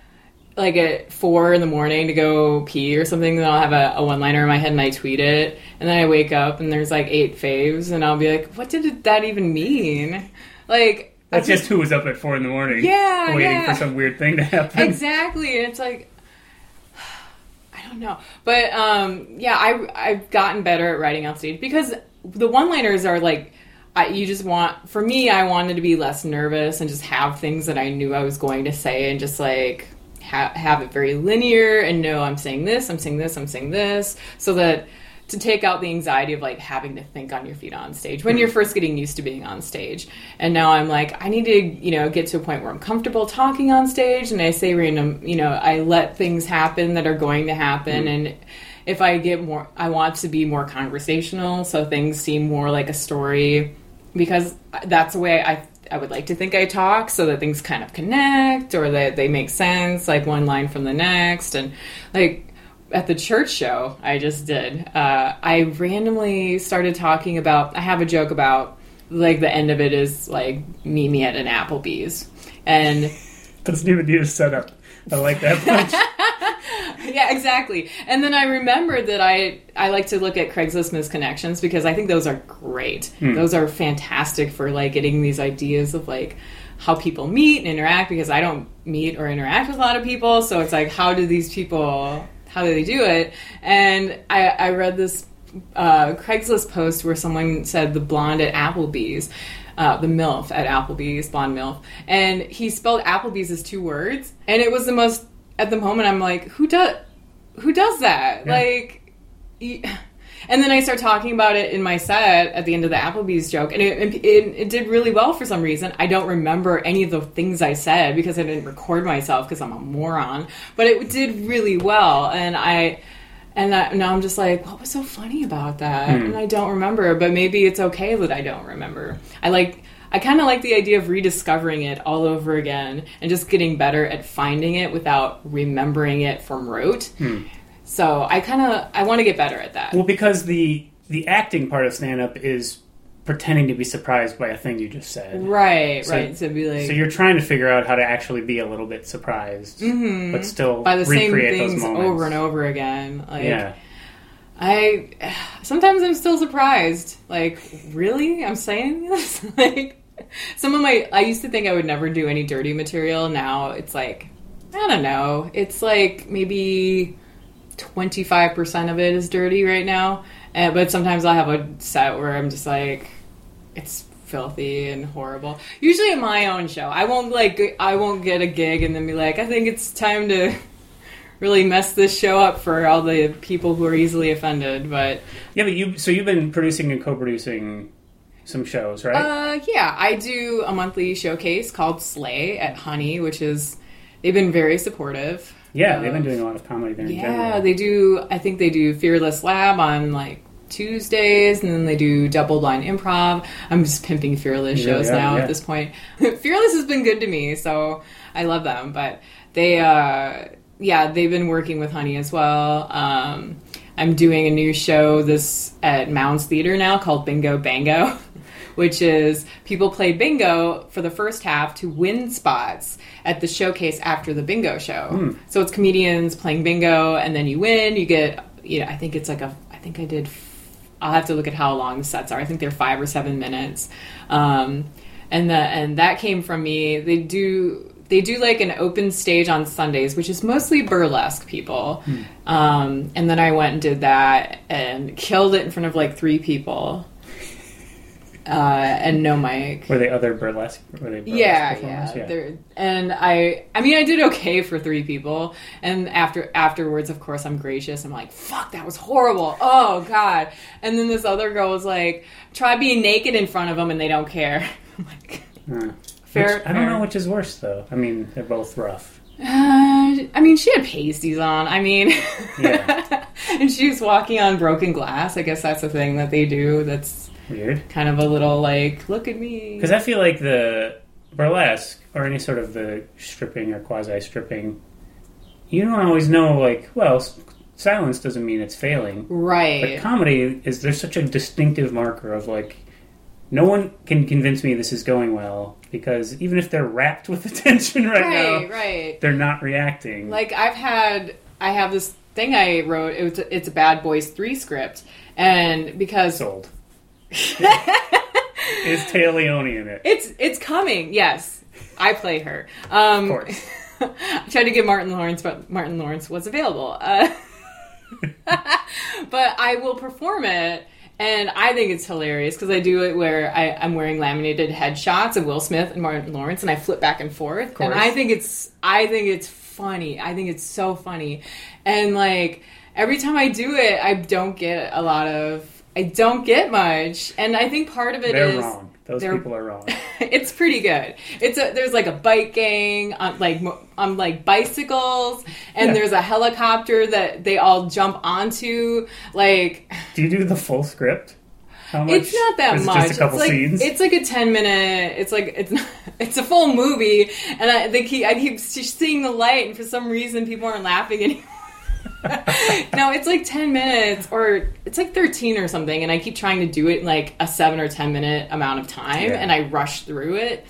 [SPEAKER 2] like at four in the morning to go pee or something, then I'll have a, a one liner in my head and I tweet it, and then I wake up and there's like eight faves, and I'll be like, what did that even mean? Like
[SPEAKER 1] That's just who was up at four in the morning.
[SPEAKER 2] Yeah,
[SPEAKER 1] Waiting
[SPEAKER 2] yeah.
[SPEAKER 1] for some weird thing to happen.
[SPEAKER 2] exactly and it's like i don't know but um yeah i i've gotten better at writing on stage because the one liners are like I, you just want for me i wanted to be less nervous and just have things that i knew i was going to say and just like ha- have it very linear and know i'm saying this i'm saying this i'm saying this so that to take out the anxiety of like having to think on your feet on stage when you're mm-hmm. first getting used to being on stage. And now I'm like, I need to, you know, get to a point where I'm comfortable talking on stage and I say random, you know, I let things happen that are going to happen mm-hmm. and if I get more I want to be more conversational so things seem more like a story because that's the way I I would like to think I talk so that things kind of connect or that they make sense, like one line from the next. And like at the church show I just did, uh, I randomly started talking about. I have a joke about like the end of it is like meet me at an Applebee's, and
[SPEAKER 1] Doesn't even need a setup. I like that
[SPEAKER 2] yeah, exactly. And then I remembered that I I like to look at Craigslist misconnections because I think those are great. Those are fantastic for like getting these ideas of like how people meet and interact because I don't meet or interact with a lot of people. So it's like how do these people how do they do it? And I I read this uh, Craigslist post where someone said the blonde at Applebee's, uh, the MILF at Applebee's, blonde MILF, and he spelled Applebee's as two words, and it was the most. At the moment, I'm like, who does, who does that?
[SPEAKER 1] Yeah.
[SPEAKER 2] Like, y- and then I start talking about it in my set at the end of the Applebee's joke, and it, it, it did really well for some reason. I don't remember any of the things I said because I didn't record myself because I'm a moron, but it did really well, and I. And I, now I'm just like, what was so funny about that? Hmm. And I don't remember, but maybe it's okay that I don't remember. I like, I kind of like the idea of rediscovering it all over again and just getting better at finding it without remembering it from rote. Hmm. So I kind of, I want to get better at that.
[SPEAKER 1] Well, because the the acting part of stand up is pretending to be surprised by a thing you just said.
[SPEAKER 2] Right,
[SPEAKER 1] So-
[SPEAKER 2] right. To be like,
[SPEAKER 1] So you're trying to figure out how to actually be a little bit surprised, but still
[SPEAKER 2] Mm-hmm. by the same things
[SPEAKER 1] moments.
[SPEAKER 2] over and over again. Like,
[SPEAKER 1] Yeah.
[SPEAKER 2] I sometimes I'm still surprised. Like, really? I'm saying this? like, some of my I used to think I would never do any dirty material. Now it's like, I don't know. It's like maybe 25% of it is dirty right now. Uh, but sometimes I'll have a set where I'm just like, it's filthy and horrible. Usually at my own show, I won't like I won't get a gig and then be like, I think it's time to really mess this show up for all the people who are easily offended. But
[SPEAKER 1] Yeah, but you so you've been producing and co-producing some shows, right?
[SPEAKER 2] uh, yeah, I do a monthly showcase called Slay at Honey, which is they've been very supportive.
[SPEAKER 1] Yeah, they've been doing a lot of comedy there in
[SPEAKER 2] Yeah, they do. I think they do Fearless Lab on like Tuesdays, and then they do Double Line Improv. I'm just pimping Fearless shows now
[SPEAKER 1] yeah.
[SPEAKER 2] at this point. Fearless has been good to me, so I love them. But they, uh, yeah, they've been working with Honey as well. Um, I'm doing a new show this at Mounds Theater now called Bingo Bango. Which is people play bingo for the first half to win spots at the showcase after the bingo show.
[SPEAKER 1] Hmm.
[SPEAKER 2] So it's comedians playing bingo, and then you win. You get, you know, I think it's like a, I think I did. I'll have to look at how long the sets are. I think they're five or seven minutes. Um, and the and that came from me. They do they do like an open stage on Sundays, which is mostly burlesque people. Um, and then I went and did that and killed it in front of like three people. Uh, and no mic.
[SPEAKER 1] Were they other burlesque? Were they burlesque
[SPEAKER 2] Yeah,
[SPEAKER 1] performers?
[SPEAKER 2] yeah. And I, I mean, I did okay for three people. And after afterwards, of course, I'm gracious. I'm like, "Fuck, that was horrible. Oh god." And then this other girl was like, "Try being naked in front of them, and they don't care." I'm like,
[SPEAKER 1] Huh.
[SPEAKER 2] fair.
[SPEAKER 1] Which- I don't know which is worse though. I mean, they're both rough.
[SPEAKER 2] Uh, I mean, she had pasties on. I mean,
[SPEAKER 1] Yeah.
[SPEAKER 2] and she was walking on broken glass. I guess that's a thing that they do. That's
[SPEAKER 1] Weird.
[SPEAKER 2] kind of a little like, look at me.
[SPEAKER 1] Because I feel like the burlesque or any sort of the stripping or quasi stripping, you don't always know. Like, well, silence doesn't mean it's failing.
[SPEAKER 2] Right.
[SPEAKER 1] But comedy is there's such a distinctive marker of like, no one can convince me this is going well because even if they're wrapped with attention right,
[SPEAKER 2] Right.
[SPEAKER 1] now,
[SPEAKER 2] Right.
[SPEAKER 1] they're not reacting.
[SPEAKER 2] Like I've had, I have this thing I wrote. It was, it's a Bad Boys Three script, and because
[SPEAKER 1] sold. is Téa Leoni in it?
[SPEAKER 2] it's it's coming. Yes, I play her. Um,
[SPEAKER 1] Of course.
[SPEAKER 2] I tried to get Martin Lawrence, but Martin Lawrence was available. Uh, but I will perform it. And I think it's hilarious because I do it where I, I'm wearing laminated headshots of Will Smith and Martin Lawrence, and I flip back and forth. And. I think it's, I think it's funny. I think it's so funny. And like every time I do it, I don't get a lot of, I don't get much. And I think part of it
[SPEAKER 1] They're
[SPEAKER 2] is-
[SPEAKER 1] wrong. Those people are wrong.
[SPEAKER 2] it's pretty good. It's a there's like a bike gang on like on like bicycles, and
[SPEAKER 1] Yeah.
[SPEAKER 2] there's a helicopter that they all jump onto. Like
[SPEAKER 1] Do you do the full script? How much?
[SPEAKER 2] it's not that
[SPEAKER 1] it
[SPEAKER 2] much.
[SPEAKER 1] Just a couple
[SPEAKER 2] it's like
[SPEAKER 1] scenes.
[SPEAKER 2] it's like a ten minute. It's like it's not, it's a full movie, and I they keep I keep seeing the light, and for some reason people aren't laughing anymore. no, it's like 10 minutes or it's like 13 or something. And I keep trying to do it in like a seven or 10 minute amount of time
[SPEAKER 1] Yeah.
[SPEAKER 2] and I rush through it.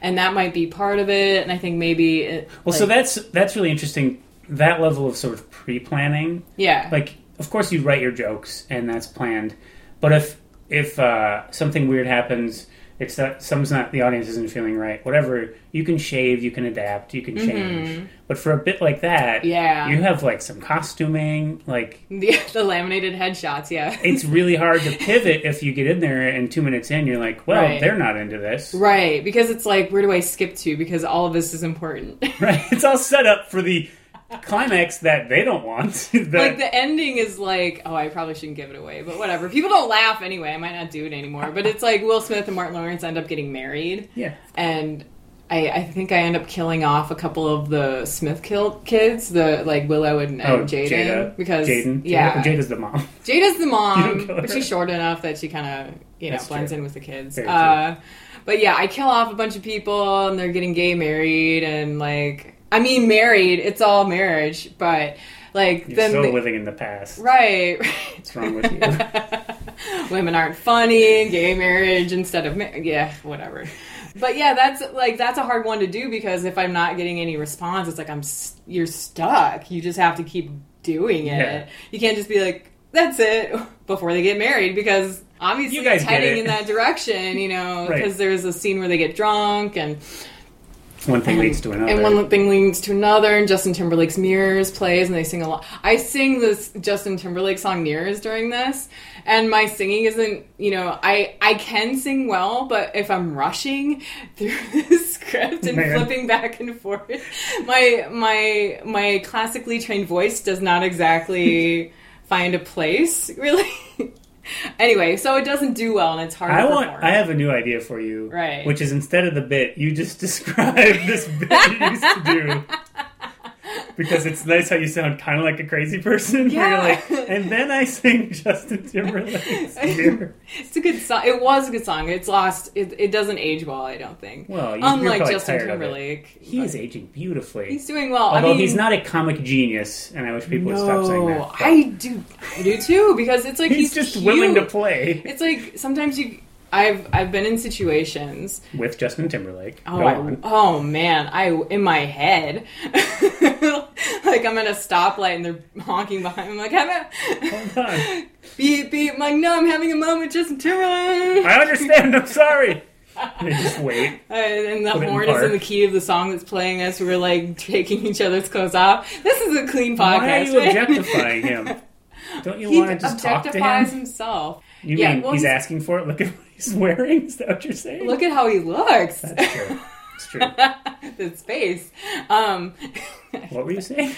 [SPEAKER 2] And that might be part of it. And I think maybe. It,
[SPEAKER 1] well, so that's that's really interesting. That level of sort of pre-planning,
[SPEAKER 2] Yeah.
[SPEAKER 1] like of course you write your jokes and that's planned, but if if uh, something weird happens it's that some's not the audience isn't feeling right. Whatever you can shave, you can adapt, you can change. But for a bit like that,
[SPEAKER 2] Mm-hmm. Yeah.
[SPEAKER 1] you have like some costuming. Like
[SPEAKER 2] The, the laminated headshots, yeah.
[SPEAKER 1] it's really hard to pivot if you get in there and two minutes in, you're like, well,
[SPEAKER 2] Right.
[SPEAKER 1] they're not into this.
[SPEAKER 2] Right, because it's like, where do I skip to? Because all of this is important.
[SPEAKER 1] Right? It's all set up for the climax that they don't want. That-
[SPEAKER 2] like the ending is like, oh, I probably shouldn't give it away, but whatever. People don't laugh anyway. I might not do it anymore. But it's like Will Smith and Martin Lawrence end up getting married,
[SPEAKER 1] yeah.
[SPEAKER 2] and I, I think I end up killing off a couple of the Smith kill kids, the like Willow and, and
[SPEAKER 1] Oh,
[SPEAKER 2] Jaden,
[SPEAKER 1] Jada.
[SPEAKER 2] because
[SPEAKER 1] Jaden.
[SPEAKER 2] yeah,
[SPEAKER 1] Jada, Jada's the mom.
[SPEAKER 2] Jada's the mom, but she's short enough that she kind of you know
[SPEAKER 1] That's
[SPEAKER 2] blends
[SPEAKER 1] true.
[SPEAKER 2] in with the kids. Uh, but yeah, I kill off a bunch of people, and they're getting gay married, and like I mean married. It's all marriage, but like
[SPEAKER 1] You're
[SPEAKER 2] then
[SPEAKER 1] still
[SPEAKER 2] they-
[SPEAKER 1] living in the past.
[SPEAKER 2] right.
[SPEAKER 1] What's wrong with you?
[SPEAKER 2] Women aren't funny. Gay marriage instead of ma- yeah, whatever. But yeah, that's like that's a hard one to do because if I'm not getting any response, it's like I'm you're stuck. You just have to keep doing it.
[SPEAKER 1] Yeah.
[SPEAKER 2] You can't just be like that's it before they get married because obviously
[SPEAKER 1] You guys
[SPEAKER 2] it's heading
[SPEAKER 1] it.
[SPEAKER 2] in that direction. You know,
[SPEAKER 1] Right.
[SPEAKER 2] because there's a scene where they get drunk and
[SPEAKER 1] One thing
[SPEAKER 2] and,
[SPEAKER 1] leads to another.
[SPEAKER 2] and one thing leads to another, and Justin Timberlake's Mirrors plays, and they sing a lot. I sing this Justin Timberlake song Mirrors during this, and my singing isn't, you know, I I can sing well, but if I'm rushing through the script and
[SPEAKER 1] Man.
[SPEAKER 2] flipping back and forth, my my my classically trained voice does not exactly find a place, really. anyway, so it doesn't do well, and it's hard.
[SPEAKER 1] I
[SPEAKER 2] to
[SPEAKER 1] want.
[SPEAKER 2] perform.
[SPEAKER 1] I have a new idea for you.
[SPEAKER 2] Right.
[SPEAKER 1] Which is instead of the bit, you just describe this bit you used to do. Because it's nice how you sound kind of like a crazy person.
[SPEAKER 2] Yeah.
[SPEAKER 1] Like, and then I sing Justin Timberlake's.
[SPEAKER 2] It's a good song. It was a good song. It's lost. It, it doesn't age well. I don't think.
[SPEAKER 1] Well, you- you're
[SPEAKER 2] unlike Justin
[SPEAKER 1] tired of it.
[SPEAKER 2] Timberlake,
[SPEAKER 1] He is aging beautifully.
[SPEAKER 2] He's doing well.
[SPEAKER 1] Although
[SPEAKER 2] I mean,
[SPEAKER 1] he's not a comic genius, and I wish people would stop saying
[SPEAKER 2] No,
[SPEAKER 1] that. but
[SPEAKER 2] I do. I do too because it's like
[SPEAKER 1] he's,
[SPEAKER 2] he's,
[SPEAKER 1] just
[SPEAKER 2] cute.
[SPEAKER 1] willing to play
[SPEAKER 2] It's like sometimes you. I've I've been in situations.
[SPEAKER 1] with Justin Timberlake.
[SPEAKER 2] Oh,
[SPEAKER 1] Go
[SPEAKER 2] I,
[SPEAKER 1] on.
[SPEAKER 2] oh man! I in my head, like I'm at a stoplight and they're honking behind. me. I'm like, I'm at,
[SPEAKER 1] Hold on.
[SPEAKER 2] beep beep. I'm like, no, I'm having a moment, Justin Timberlake.
[SPEAKER 1] I understand. I'm sorry. They just wait.
[SPEAKER 2] Uh, and the
[SPEAKER 1] Put it in
[SPEAKER 2] horn is in the key of the song that's playing as we're like taking each other's clothes off. This is a clean podcast.
[SPEAKER 1] Why are you
[SPEAKER 2] right?
[SPEAKER 1] objectifying him? Don't you
[SPEAKER 2] He
[SPEAKER 1] want to just talk to him?
[SPEAKER 2] objectifies
[SPEAKER 1] him?
[SPEAKER 2] himself.
[SPEAKER 1] You
[SPEAKER 2] Yeah,
[SPEAKER 1] mean
[SPEAKER 2] well,
[SPEAKER 1] he's
[SPEAKER 2] he's-
[SPEAKER 1] asking for it? Look at what he's wearing. Is that what you're saying?
[SPEAKER 2] Look at how he looks.
[SPEAKER 1] That's true. It's true.
[SPEAKER 2] the space. Um,
[SPEAKER 1] What were you saying?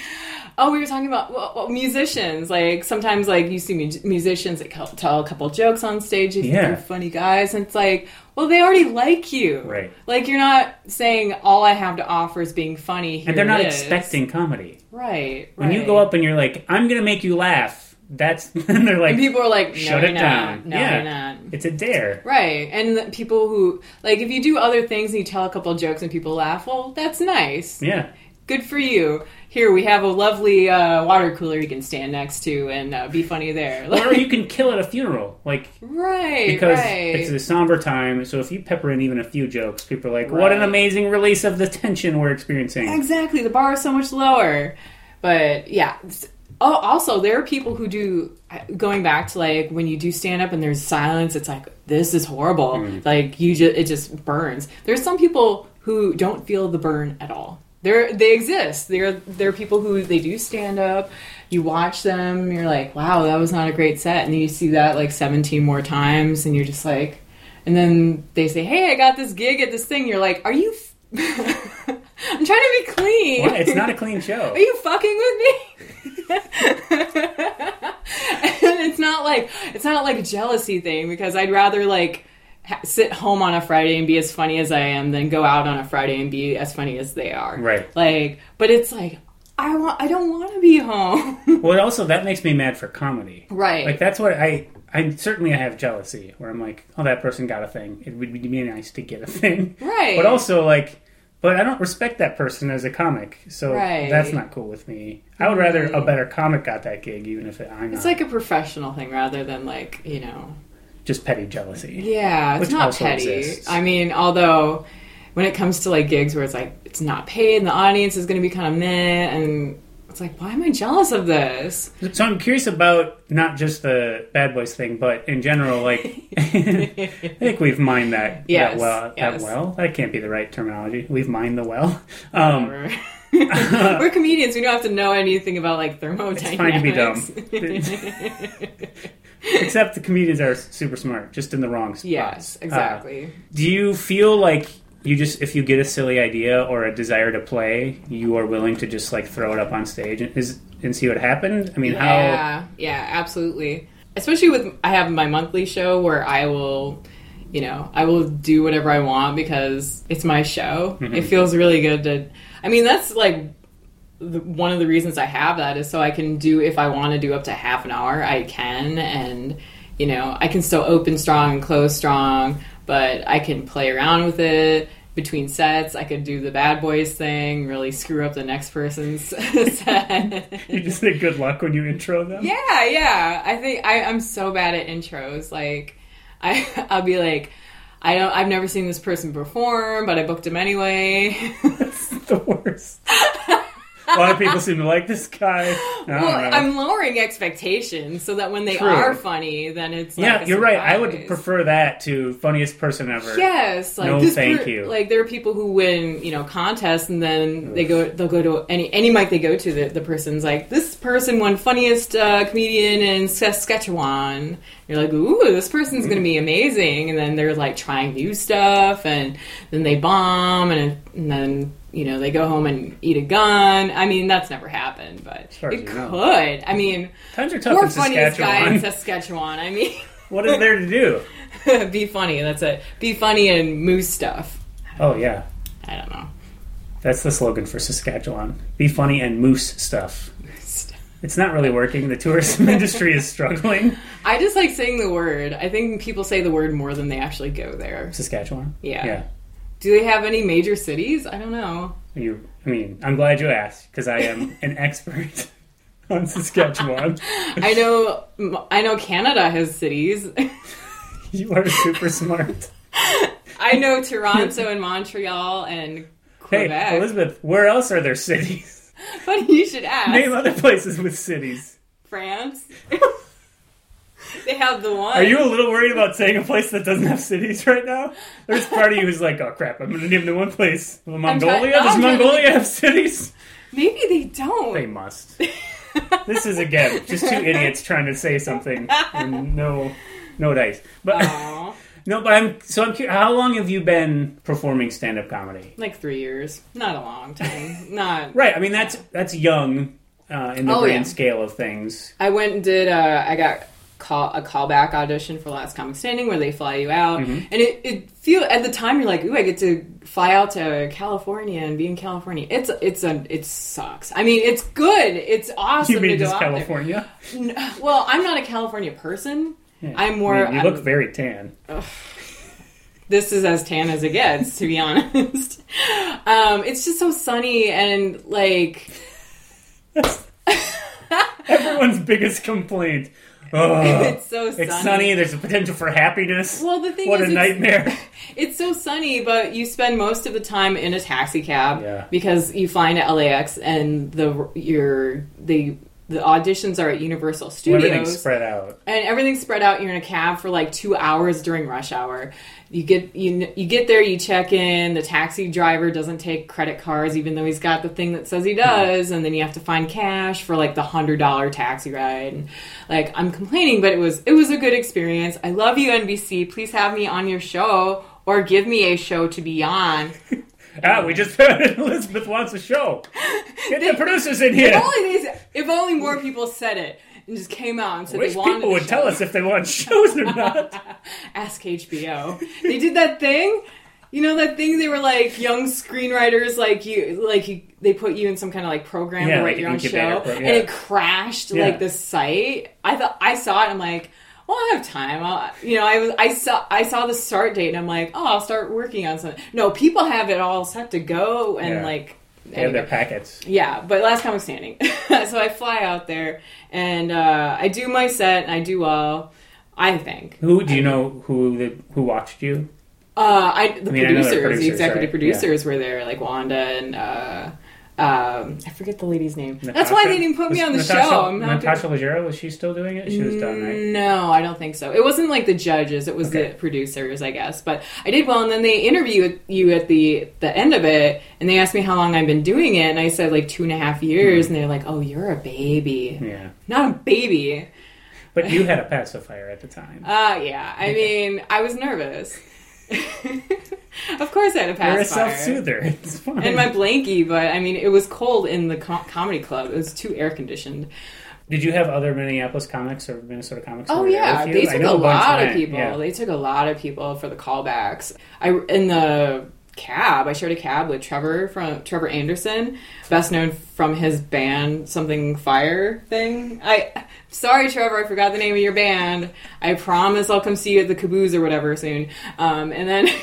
[SPEAKER 2] oh, we were talking about well, well, musicians. Like sometimes, like you see mu- musicians that tell a couple jokes on stage. You
[SPEAKER 1] Yeah.
[SPEAKER 2] funny guys, and it's like, well, they already like you.
[SPEAKER 1] Right.
[SPEAKER 2] Like you're not saying all I have to offer is being funny. Here
[SPEAKER 1] And they're not
[SPEAKER 2] is."
[SPEAKER 1] expecting comedy.
[SPEAKER 2] Right.
[SPEAKER 1] When you go up and you're like, "I'm gonna make you laugh," that's and they're like,
[SPEAKER 2] And people are like,
[SPEAKER 1] "Shut
[SPEAKER 2] you're
[SPEAKER 1] it
[SPEAKER 2] not.
[SPEAKER 1] down."
[SPEAKER 2] No,
[SPEAKER 1] yeah,
[SPEAKER 2] you're not.
[SPEAKER 1] it's a dare.
[SPEAKER 2] Right. And people who, like, if you do other things and you tell a couple jokes and people laugh, well, that's nice.
[SPEAKER 1] Yeah,
[SPEAKER 2] Good for you. Here, we have a lovely uh, water cooler you can stand next to and uh, be funny there.
[SPEAKER 1] or you can kill at a funeral, like
[SPEAKER 2] right.
[SPEAKER 1] because
[SPEAKER 2] right.
[SPEAKER 1] it's a somber time. So if you pepper in even a few jokes, people are like, "What an amazing release of the tension we're experiencing."
[SPEAKER 2] Exactly. The bar is so much lower. But yeah. Oh, also, there are people who do going back to like when you do stand up and there's silence. It's like this is horrible.
[SPEAKER 1] Mm.
[SPEAKER 2] Like you just it just burns. There's some people who don't feel the burn at all. They're they exist. They're they're people who they do stand up. You watch them. You're like, wow, that was not a great set. And then you see that like 17 more times, and you're just like, and then they say, hey, I got this gig at this thing. You're like, are you? F- I'm trying to be clean.
[SPEAKER 1] Well, it's not a clean show.
[SPEAKER 2] Are you fucking with me? and it's not like it's not like a jealousy thing because I'd rather like ha- sit home on a Friday and be as funny as I am than go out on a Friday and be as funny as they are.
[SPEAKER 1] Right.
[SPEAKER 2] Like, but it's like I want. I don't want to be home.
[SPEAKER 1] Well, also that makes me mad for comedy.
[SPEAKER 2] right.
[SPEAKER 1] Like that's what I. I certainly I have jealousy where I'm like, oh, that person got a thing. It would be nice to get a thing.
[SPEAKER 2] Right.
[SPEAKER 1] But also like, but I don't respect that person as a comic, so
[SPEAKER 2] Right.
[SPEAKER 1] that's not cool with me. I would rather a better comic got that gig, even if it, I'm
[SPEAKER 2] it's
[SPEAKER 1] not.
[SPEAKER 2] like a professional thing rather than like you know.
[SPEAKER 1] just petty jealousy.
[SPEAKER 2] Yeah, it's not petty.
[SPEAKER 1] exists.
[SPEAKER 2] I mean, although when it comes to like gigs where it's like it's not paid and the audience is going to be kind of meh and it's like, why am I jealous of this?
[SPEAKER 1] So I'm curious about not just the bad boys thing, but in general. Like, I think we've mined that,
[SPEAKER 2] Yes,
[SPEAKER 1] that well.
[SPEAKER 2] yes.
[SPEAKER 1] That well, that can't be the right terminology. We've mined the well. Um,
[SPEAKER 2] We're comedians. We don't have to know anything about like thermodynamics.
[SPEAKER 1] It's fine to be dumb. except the comedians are super smart, just in the wrong spots.
[SPEAKER 2] yes,
[SPEAKER 1] Uh,
[SPEAKER 2] exactly.
[SPEAKER 1] do you feel like you just, if you get a silly idea or a desire to play, you are willing to just like throw it up on stage and, is, and see what happened? I mean, how?
[SPEAKER 2] Yeah, yeah, absolutely. Especially with I have my monthly show where I will, you know, I will do whatever I want because it's my show.
[SPEAKER 1] Mm-hmm.
[SPEAKER 2] It feels really good to. I mean, that's like the, one of the reasons I have that is so I can do if I want to do up to half an hour, I can, and you know, I can still open strong and close strong, but I can play around with it. Between sets, I could do the bad boys thing, really screw up the next person's set.
[SPEAKER 1] You just say good luck when you intro them?
[SPEAKER 2] Yeah, yeah. I think I, I'm so bad at intros. Like, I I'll be like, I don't. I've never seen this person perform, but I booked him anyway.
[SPEAKER 1] the worst. A lot of people seem to like this guy. I don't
[SPEAKER 2] well,
[SPEAKER 1] know.
[SPEAKER 2] I'm lowering expectations so that when they
[SPEAKER 1] True.
[SPEAKER 2] are funny, then it's like
[SPEAKER 1] yeah,
[SPEAKER 2] a
[SPEAKER 1] you're right. I would prefer that to funniest person ever.
[SPEAKER 2] Yes, like
[SPEAKER 1] No,
[SPEAKER 2] this
[SPEAKER 1] thank
[SPEAKER 2] per-
[SPEAKER 1] you.
[SPEAKER 2] Like there are people who win, you know, contests, and then they go, they'll go to any any mic they go to. The, the person's like, this person won funniest uh, comedian in Saskatchewan. You're like, ooh, this person's going to be amazing, and then they're like trying new stuff, and then they bomb, and, and then you know they go home and eat a gun. I mean, that's never happened, but it
[SPEAKER 1] you know.
[SPEAKER 2] could. I mean,
[SPEAKER 1] Times are tough
[SPEAKER 2] poor
[SPEAKER 1] in
[SPEAKER 2] funniest guy in
[SPEAKER 1] Saskatchewan.
[SPEAKER 2] Saskatchewan. I mean.
[SPEAKER 1] what is there to do?
[SPEAKER 2] be funny. That's it. Be funny and moose stuff.
[SPEAKER 1] Oh yeah,
[SPEAKER 2] I don't know.
[SPEAKER 1] that's the slogan for Saskatchewan. Be funny and moose stuff. It's not really working. The tourism industry is struggling.
[SPEAKER 2] I just like saying the word. I think people say the word more than they actually go there.
[SPEAKER 1] Saskatchewan.
[SPEAKER 2] Yeah.
[SPEAKER 1] Yeah.
[SPEAKER 2] Do they have any major cities? I don't know.
[SPEAKER 1] You. I mean, I'm glad you asked because I am an expert on Saskatchewan.
[SPEAKER 2] I know. I know Canada has cities.
[SPEAKER 1] You are super smart.
[SPEAKER 2] I know Toronto and Montreal and Quebec.
[SPEAKER 1] Hey, Elizabeth, where else are there cities?
[SPEAKER 2] Funny you should ask.
[SPEAKER 1] Name other places with cities.
[SPEAKER 2] France. they have the one.
[SPEAKER 1] Are you a little worried about saying a place that doesn't have cities right now? There's part of you who's like, oh crap, I'm going to name the one place. Well, Mongolia?
[SPEAKER 2] no,
[SPEAKER 1] Does
[SPEAKER 2] I'm trying to
[SPEAKER 1] Mongolia have cities?
[SPEAKER 2] Maybe they don't.
[SPEAKER 1] They must. This is again just two idiots trying to say something and no, no dice. But no, but I'm so I'm curious. How long have you been performing stand-up comedy?
[SPEAKER 2] like three years. Not a long time. Not.
[SPEAKER 1] Right. I mean, that's that's young uh, in the
[SPEAKER 2] Oh,
[SPEAKER 1] grand
[SPEAKER 2] yeah.
[SPEAKER 1] scale of things.
[SPEAKER 2] I went and did. Uh, I got call a callback audition for Last Comic Standing, where they fly you out,
[SPEAKER 1] Mm-hmm.
[SPEAKER 2] and it, it feel at the time you're like, ooh, I get to fly out to California and be in California. It's it's a it sucks. I mean, it's good. It's awesome
[SPEAKER 1] You mean
[SPEAKER 2] to go
[SPEAKER 1] just California?
[SPEAKER 2] there. Well, I'm not a California person.
[SPEAKER 1] Yeah.
[SPEAKER 2] I'm more.
[SPEAKER 1] I mean, you
[SPEAKER 2] I'm-
[SPEAKER 1] look very tan.
[SPEAKER 2] this is as tan as it gets, to be honest. Um, it's just so sunny and like
[SPEAKER 1] Everyone's biggest complaint. Oh,
[SPEAKER 2] it's so sunny.
[SPEAKER 1] it's sunny. There's a potential for happiness.
[SPEAKER 2] Well, the thing
[SPEAKER 1] what
[SPEAKER 2] is,
[SPEAKER 1] a nightmare.
[SPEAKER 2] It's so sunny, but you spend most of the time in a taxi cab
[SPEAKER 1] Yeah.
[SPEAKER 2] because you fly into LAX and the your the the auditions are at Universal Studios
[SPEAKER 1] Everything's spread out.
[SPEAKER 2] and everything's spread out. You're in a cab for like two hours during rush hour. You get you you get there, you check in. The taxi driver doesn't take credit cards, even though he's got the thing that says he does. And then you have to find cash for like the hundred dollar taxi ride. And, like I'm complaining, but it was it was a good experience. I love you, NBC. Please have me on your show or give me a show to be on.
[SPEAKER 1] Ah, we just found Elizabeth wants a show. Get the producers in
[SPEAKER 2] If
[SPEAKER 1] here.
[SPEAKER 2] only these, if only more people said it and just came out and said
[SPEAKER 1] wish
[SPEAKER 2] they wanted
[SPEAKER 1] people would tell us if they want shows or not.
[SPEAKER 2] Ask HBO. They did that thing. You know that thing they were like young screenwriters like you like you they put you in some kind of like program
[SPEAKER 1] Yeah,
[SPEAKER 2] to
[SPEAKER 1] like
[SPEAKER 2] write your own show
[SPEAKER 1] pro-
[SPEAKER 2] and it crashed
[SPEAKER 1] Yeah.
[SPEAKER 2] like the site. I thought I saw it I'm like, well, I have time. I'll, you know, I was I saw I saw the start date and I'm like, oh, I'll start working on something. No, people have it all set to go and
[SPEAKER 1] Yeah.
[SPEAKER 2] like
[SPEAKER 1] They have their packets.
[SPEAKER 2] yeah, but last comic standing. so I fly out there and uh, I do my set and I do well. I think.
[SPEAKER 1] Who do you know who the, who watched you?
[SPEAKER 2] Uh, I the
[SPEAKER 1] I mean, I
[SPEAKER 2] producers, the executive
[SPEAKER 1] right?
[SPEAKER 2] producers were there, like Wanda and uh, um, I forget the lady's name. That's why they didn't put me on the
[SPEAKER 1] Natasha,
[SPEAKER 2] show. I'm not
[SPEAKER 1] Natasha Leggero, was she still doing it? She was done, right?
[SPEAKER 2] No, I don't think so. It wasn't like the judges; it was
[SPEAKER 1] Okay.
[SPEAKER 2] the producers, I guess. But I did well, and then they interviewed you at the the end of it, and they asked me how long I've been doing it, and I said like two and a half years, and they're like, "Oh, you're a baby,
[SPEAKER 1] Yeah.
[SPEAKER 2] not a baby."
[SPEAKER 1] But you had a pacifier at the time.
[SPEAKER 2] Uh, yeah. I mean, I was nervous. of course, I had a
[SPEAKER 1] You're a self-soother. It's fine.
[SPEAKER 2] and my blankie, but I mean, it was cold in the co- comedy club. It was too air conditioned.
[SPEAKER 1] Did you have other Minneapolis comics or Minnesota comics?
[SPEAKER 2] Oh yeah, they? Took a lot of
[SPEAKER 1] went,
[SPEAKER 2] people.
[SPEAKER 1] yeah.
[SPEAKER 2] They took a lot of people for the callbacks. I in the cab. I shared a cab with Trevor from Trevor Anderson, best known from his band Something Fire thing. I sorry, Trevor, I forgot the name of your band. I promise I'll come see you at the Caboose or whatever soon. Um, and then.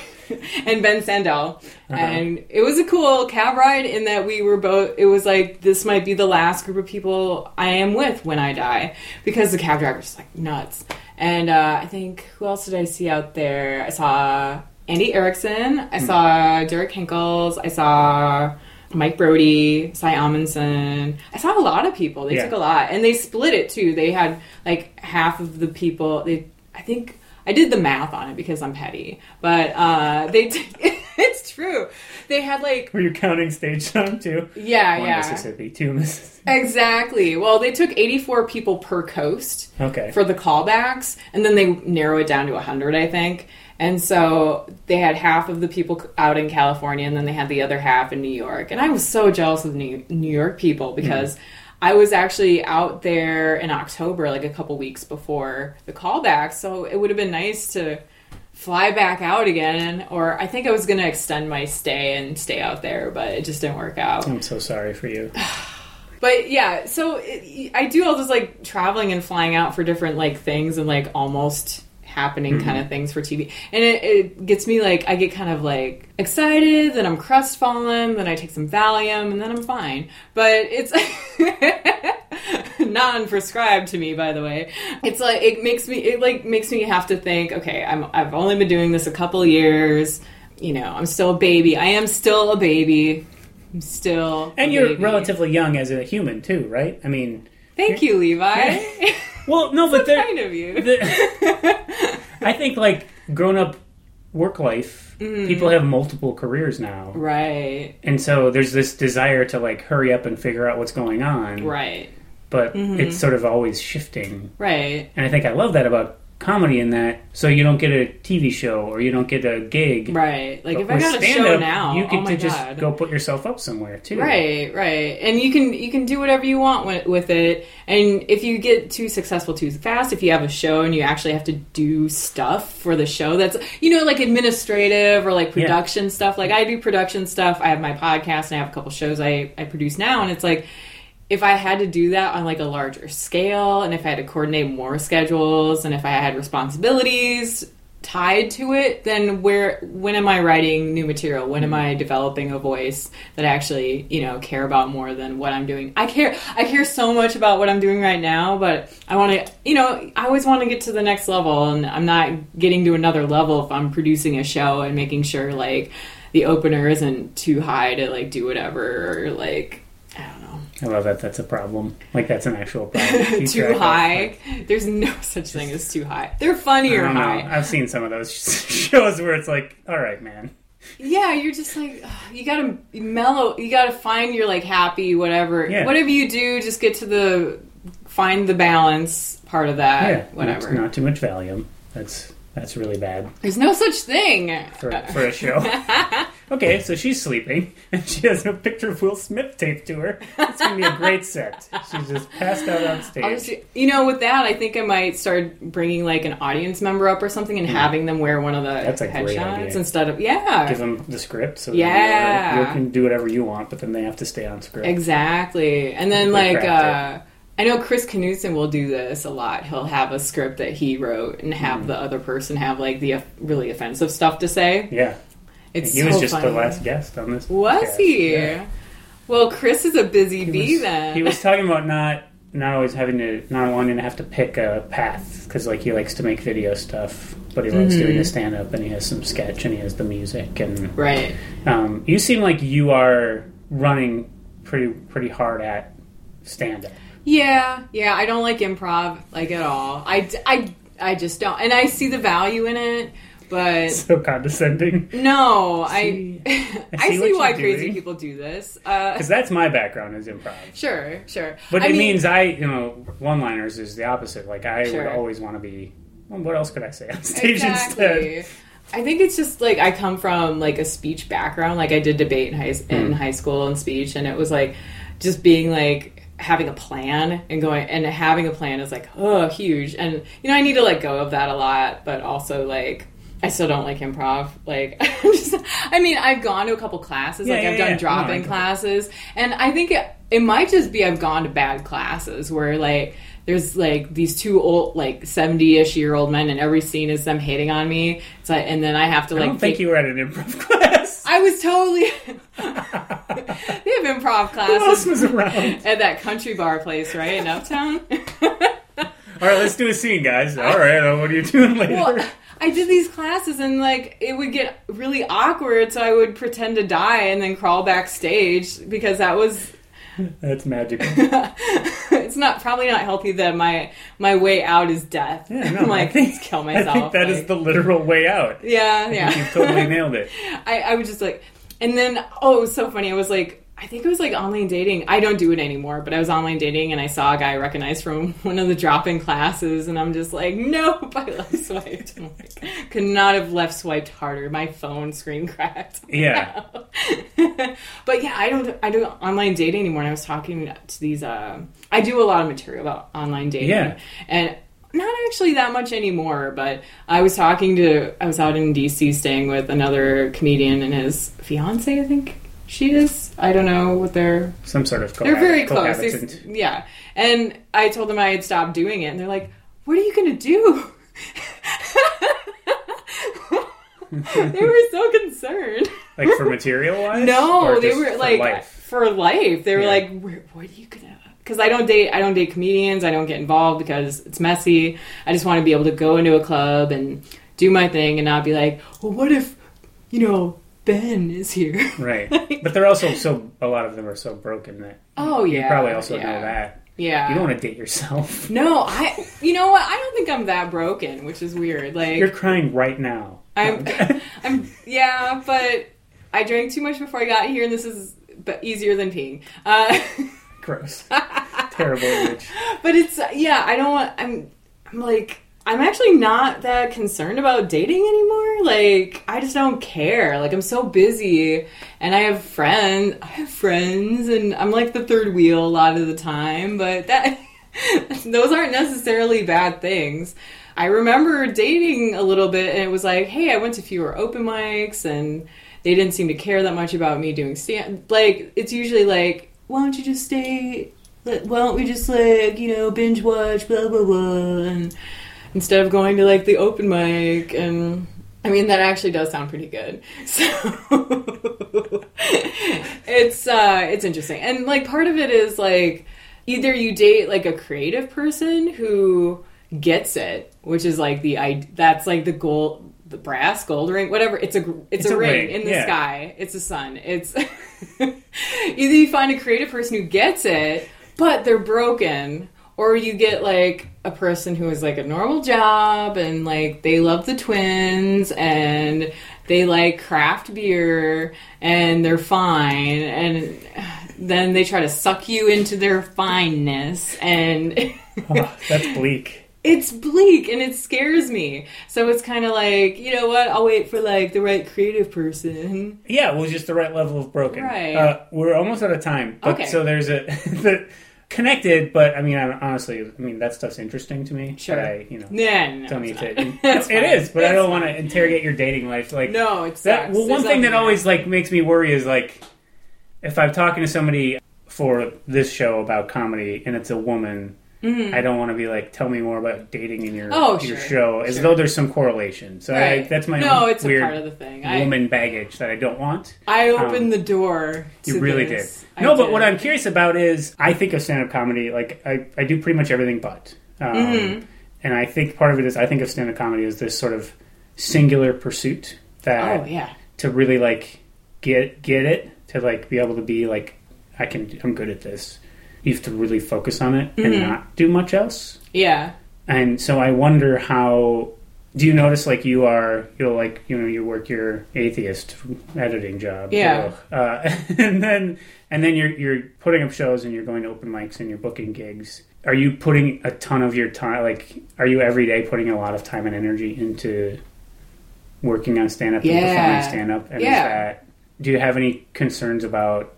[SPEAKER 2] And Ben Sandel,
[SPEAKER 1] Uh-huh.
[SPEAKER 2] and it was a cool cab ride in that we were both. It was like this might be the last group of people I am with when I die, because the cab driver's just like nuts. And uh, I think who else did I see out there? I saw Andy Erickson. I saw Derek Hinkles. I saw Mike Brody, Cy Amundson. I saw a lot of people. They
[SPEAKER 1] Yeah.
[SPEAKER 2] took a lot, and they split it too. They had like half of the people. They, I think. I did the math on it because I'm petty, but uh, they. T- it's true. They had like
[SPEAKER 1] Were you counting stage time too?
[SPEAKER 2] yeah,
[SPEAKER 1] One
[SPEAKER 2] yeah,
[SPEAKER 1] Mississippi, two Mississippi.
[SPEAKER 2] exactly. Well, they took 84 people per coast
[SPEAKER 1] Okay.
[SPEAKER 2] for the callbacks, and then they narrow it down to 100, I think. And so they had half of the people out in California, and then they had the other half in New York. And I was so jealous of New, New York people because I was actually out there in October, like a couple weeks before the callback. So it would have been nice to fly back out again. Or I think I was going to extend my stay and stay out there, but it just didn't work out.
[SPEAKER 1] I'm so sorry for you.
[SPEAKER 2] But yeah, so it, I do all this like traveling and flying out for different like things and like almost happening mm-hmm. kind of things for TV. And it, it gets me like, I get kind of like excited, then I'm crestfallen, then I take some Valium, and then I'm fine. But it's non prescribed to me, by the way. It's like, it makes me, it like makes me have to think, okay, I'm, I've only been doing this a couple years. You know, I'm still a baby. I am still a baby. I'm still.
[SPEAKER 1] And you're
[SPEAKER 2] baby.
[SPEAKER 1] relatively young as a human too, right? I mean,
[SPEAKER 2] Thank you, Levi.
[SPEAKER 1] well, no, but there,
[SPEAKER 2] kind of you.
[SPEAKER 1] the, I think like grown up work life, mm-hmm. people have multiple careers now,
[SPEAKER 2] right,
[SPEAKER 1] and so there's this desire to like hurry up and figure out what's going on.
[SPEAKER 2] right,
[SPEAKER 1] But mm-hmm. it's sort of always shifting,
[SPEAKER 2] right,
[SPEAKER 1] and I think I love that about comedy in that so you don't get a TV show or you don't get a gig.
[SPEAKER 2] right. Like if I got a show now,
[SPEAKER 1] you
[SPEAKER 2] oh
[SPEAKER 1] get
[SPEAKER 2] my
[SPEAKER 1] to just
[SPEAKER 2] god.
[SPEAKER 1] go put yourself up somewhere too.
[SPEAKER 2] Right, right, and you can you can do whatever you want with, with it. And if you get too successful too fast, if you have a show and you actually have to do stuff for the show, that's you know like administrative or like
[SPEAKER 1] Yeah.
[SPEAKER 2] production stuff. Like I do production stuff. I have my podcast and I have a couple shows I I produce now, and it's like if I had to do that on like a larger scale, and if I had to coordinate more schedules, and if I had responsibilities tied to it, then where when am I writing new material? When am mm-hmm. I developing a voice that I actually, you know, care about more than what I'm doing? I care I care so much about what I'm doing right now, but I want to, you know, I always want to get to the next level and I'm not getting to another level if I'm producing a show and making sure like the opener isn't too high to like do whatever or like I don't know.
[SPEAKER 1] I love that. That's a problem. Like that's an actual problem.
[SPEAKER 2] Too high. There's no such thing as too high. They're funny
[SPEAKER 1] high. Know. I've seen some of those shows where it's like, all right, man.
[SPEAKER 2] Yeah, you're just like you gotta mellow. You gotta find your like happy whatever.
[SPEAKER 1] Yeah.
[SPEAKER 2] Whatever you do, just get to the find the balance part of that.
[SPEAKER 1] yeah,
[SPEAKER 2] whatever.
[SPEAKER 1] Not, not too much Valium. That's that's really bad
[SPEAKER 2] There's no such thing.
[SPEAKER 1] for for a show. okay, so she's sleeping and she has a picture of Will Smith taped to her. It's gonna be a great set. She's just passed out on stage.
[SPEAKER 2] You know, with that, I think I might start bringing like an audience member up or something and having them wear one of the.
[SPEAKER 1] That's a great
[SPEAKER 2] headshots
[SPEAKER 1] idea.
[SPEAKER 2] instead of yeah.
[SPEAKER 1] Give them the script so
[SPEAKER 2] Yeah.
[SPEAKER 1] you, you can do whatever you want, but then they have to stay on script.
[SPEAKER 2] Exactly. And then
[SPEAKER 1] They
[SPEAKER 2] like
[SPEAKER 1] cracked
[SPEAKER 2] uh I know Chris Knudsen will do this a lot. He'll have a script that he wrote and have
[SPEAKER 1] Mm-hmm.
[SPEAKER 2] the other person have like the really offensive stuff to say.
[SPEAKER 1] Yeah,
[SPEAKER 2] It's
[SPEAKER 1] he
[SPEAKER 2] so
[SPEAKER 1] was just
[SPEAKER 2] funny.
[SPEAKER 1] the last guest on this.
[SPEAKER 2] Was
[SPEAKER 1] podcast.
[SPEAKER 2] he?
[SPEAKER 1] Yeah.
[SPEAKER 2] Well, Chris is a busy
[SPEAKER 1] He
[SPEAKER 2] bee
[SPEAKER 1] was-
[SPEAKER 2] then.
[SPEAKER 1] He was talking about not not always having to not wanting to have to pick a path because like he likes to make video stuff, but he loves
[SPEAKER 2] Mm-hmm.
[SPEAKER 1] doing the stand up and he has some sketch and he has the music and
[SPEAKER 2] right.
[SPEAKER 1] um, you seem like you are running pretty pretty hard at stand up.
[SPEAKER 2] Yeah, yeah, I don't like improv like at all. I, I, I just don't, and I see the value in it, but
[SPEAKER 1] So condescending.
[SPEAKER 2] no,
[SPEAKER 1] See-
[SPEAKER 2] I,
[SPEAKER 1] I
[SPEAKER 2] I
[SPEAKER 1] see
[SPEAKER 2] see, why crazy
[SPEAKER 1] doing.
[SPEAKER 2] people do this. Uh,
[SPEAKER 1] Because that's my background is improv.
[SPEAKER 2] sure, sure,
[SPEAKER 1] But
[SPEAKER 2] I
[SPEAKER 1] it
[SPEAKER 2] mean,
[SPEAKER 1] means I, you know, one-liners is the opposite. Like I
[SPEAKER 2] Sure.
[SPEAKER 1] would always want to be. Well, what else could I say on stage instead?
[SPEAKER 2] I think it's just like I come from like a speech background. Like I did debate in high in
[SPEAKER 1] Hmm.
[SPEAKER 2] high school and speech, and it was like just being like having a plan and going and having a plan is like oh huge. And you know I need to let go of that a lot, but also like. I still don't like improv. Like, I'm just, I mean, I've gone to a couple classes.
[SPEAKER 1] Yeah,
[SPEAKER 2] like,
[SPEAKER 1] yeah,
[SPEAKER 2] I've done
[SPEAKER 1] yeah.
[SPEAKER 2] drop-in
[SPEAKER 1] No, I
[SPEAKER 2] classes, and I think it, it might just be I've gone to bad classes where like there's like these two old like 70ish year old men and every scene is them hating on me like and then i have to
[SPEAKER 1] I
[SPEAKER 2] like
[SPEAKER 1] don't think
[SPEAKER 2] take-
[SPEAKER 1] you were at an improv class.
[SPEAKER 2] I was totally they have improv
[SPEAKER 1] Who else
[SPEAKER 2] classes
[SPEAKER 1] was around?
[SPEAKER 2] at that country bar place right in uptown
[SPEAKER 1] All right, let's do a scene, guys. All right, what are you doing later?
[SPEAKER 2] well i did these classes and like it would get really awkward so i would pretend to die and then crawl backstage because that was
[SPEAKER 1] That's magical.
[SPEAKER 2] it's not probably not healthy that my my way out is death
[SPEAKER 1] Yeah, no,
[SPEAKER 2] I'm
[SPEAKER 1] I
[SPEAKER 2] like
[SPEAKER 1] think-
[SPEAKER 2] let's kill
[SPEAKER 1] I
[SPEAKER 2] myself
[SPEAKER 1] think that is
[SPEAKER 2] like-
[SPEAKER 1] the literal way out.
[SPEAKER 2] yeah yeah
[SPEAKER 1] You totally nailed it.
[SPEAKER 2] I, I was just like, and then oh, it was so funny. I was like, I think it was like online dating. I don't do it anymore, but I was online dating and I saw a guy I recognized from one of the drop-in classes, and I'm just like, nope, I left swiped. I'm like, could not have left swiped harder. My phone screen cracked.
[SPEAKER 1] Yeah.
[SPEAKER 2] but yeah, I don't I don't online dating anymore. And I was talking to these. Uh, I do a lot of material about online dating.
[SPEAKER 1] Yeah.
[SPEAKER 2] and not actually that much anymore. But I was talking to. I was out in DC staying with another comedian and his fiance. I think she is. I don't know what they're.
[SPEAKER 1] Some sort of
[SPEAKER 2] They're very close. They- yeah, and I told them I had stopped doing it, and they're like, "What are you gonna do?" they were so concerned.
[SPEAKER 1] Like for material wise?
[SPEAKER 2] No, they were like for life. They were
[SPEAKER 1] Yeah.
[SPEAKER 2] like, "What are you gonna?" Because I don't date. I don't date comedians. I don't get involved because it's messy. I just want to be able to go into a club and do my thing and not be like, "Well, what if, you know, Ben is here?"
[SPEAKER 1] Right. But they're also so, a lot of them are so broken that
[SPEAKER 2] Oh
[SPEAKER 1] you
[SPEAKER 2] yeah,
[SPEAKER 1] probably also
[SPEAKER 2] yeah.
[SPEAKER 1] know that.
[SPEAKER 2] Yeah.
[SPEAKER 1] You don't want to date yourself.
[SPEAKER 2] No, I. You know what? I don't think I'm that broken, which is weird. Like
[SPEAKER 1] You're crying right now.
[SPEAKER 2] I'm, I'm. Yeah, but I drank too much before I got here, and this is but easier than peeing. Uh,
[SPEAKER 1] Gross. Terrible image.
[SPEAKER 2] but it's yeah. I don't want. I'm. I'm like. I'm actually not that concerned about dating anymore. Like, I just don't care. Like, I'm so busy, and I have friends. I have friends, and I'm like the third wheel a lot of the time. But that those aren't necessarily bad things. I remember dating a little bit, and it was like, hey, I went to fewer open mics, and they didn't seem to care that much about me doing stand. Like, it's usually like, why don't you just stay? Why don't we just like you know binge watch blah blah blah, and instead of going to like the open mic and. I mean that actually does sound pretty good. So it's uh it's interesting. And like part of it is like either you date like a creative person who gets it, which is like the I that's like the gold the brass gold ring whatever it's a it's,
[SPEAKER 1] It's
[SPEAKER 2] a,
[SPEAKER 1] a
[SPEAKER 2] ring,
[SPEAKER 1] ring,
[SPEAKER 2] in the
[SPEAKER 1] yeah.
[SPEAKER 2] sky it's a sun it's either you find a creative person who gets it but they're broken or you get like a person who has like a normal job and like they love the twins and they like craft beer and they're fine and then they try to suck you into their fineness and
[SPEAKER 1] Oh, that's bleak.
[SPEAKER 2] it's bleak and it scares me so it's kind of like you know what i'll wait for like the right creative person
[SPEAKER 1] Yeah, well, just the right level of broken.
[SPEAKER 2] Right.
[SPEAKER 1] Uh, we're almost out of time. But
[SPEAKER 2] Okay.
[SPEAKER 1] so there's a the connected, but I mean, I, honestly, I mean that stuff's interesting to me.
[SPEAKER 2] Sure.
[SPEAKER 1] But I, you know,
[SPEAKER 2] nah, no,
[SPEAKER 1] don't need to. It
[SPEAKER 2] fine.
[SPEAKER 1] is, but I don't want to interrogate your dating life. Like
[SPEAKER 2] no it's
[SPEAKER 1] that. Well, one thing that always like makes me worry is like if I'm talking to somebody for this show about comedy and it's a woman. I don't want to be like, tell me more about dating in your
[SPEAKER 2] Mm-hmm. Oh,
[SPEAKER 1] your
[SPEAKER 2] sure,
[SPEAKER 1] show, as
[SPEAKER 2] sure.
[SPEAKER 1] though there's some correlation. So I, that's my
[SPEAKER 2] no
[SPEAKER 1] own
[SPEAKER 2] it's
[SPEAKER 1] weird
[SPEAKER 2] a part of the thing I,
[SPEAKER 1] woman baggage that I don't want.
[SPEAKER 2] I opened
[SPEAKER 1] Um,
[SPEAKER 2] the door to
[SPEAKER 1] You really
[SPEAKER 2] this.
[SPEAKER 1] did.
[SPEAKER 2] I
[SPEAKER 1] No, but
[SPEAKER 2] did.
[SPEAKER 1] what I'm curious about is I think of stand up comedy like I, I do pretty much everything but. Um,
[SPEAKER 2] Mm-hmm.
[SPEAKER 1] And I think part of it is I think of stand up comedy as this sort of singular pursuit that
[SPEAKER 2] oh yeah
[SPEAKER 1] to really like get get it to like be able to be like I can I'm good at this. You have to really focus on it and not do much else.
[SPEAKER 2] Yeah.
[SPEAKER 1] And so I wonder how do you notice like you are you'll like you know you work your atheist editing job
[SPEAKER 2] Yeah.
[SPEAKER 1] uh, and then and then you're you're putting up shows and you're going to open mics and you're booking gigs are you putting a ton of your time like are you every day putting a lot of time and energy into working on stand up and performing stand up and is
[SPEAKER 2] Yeah.
[SPEAKER 1] that do you have any concerns about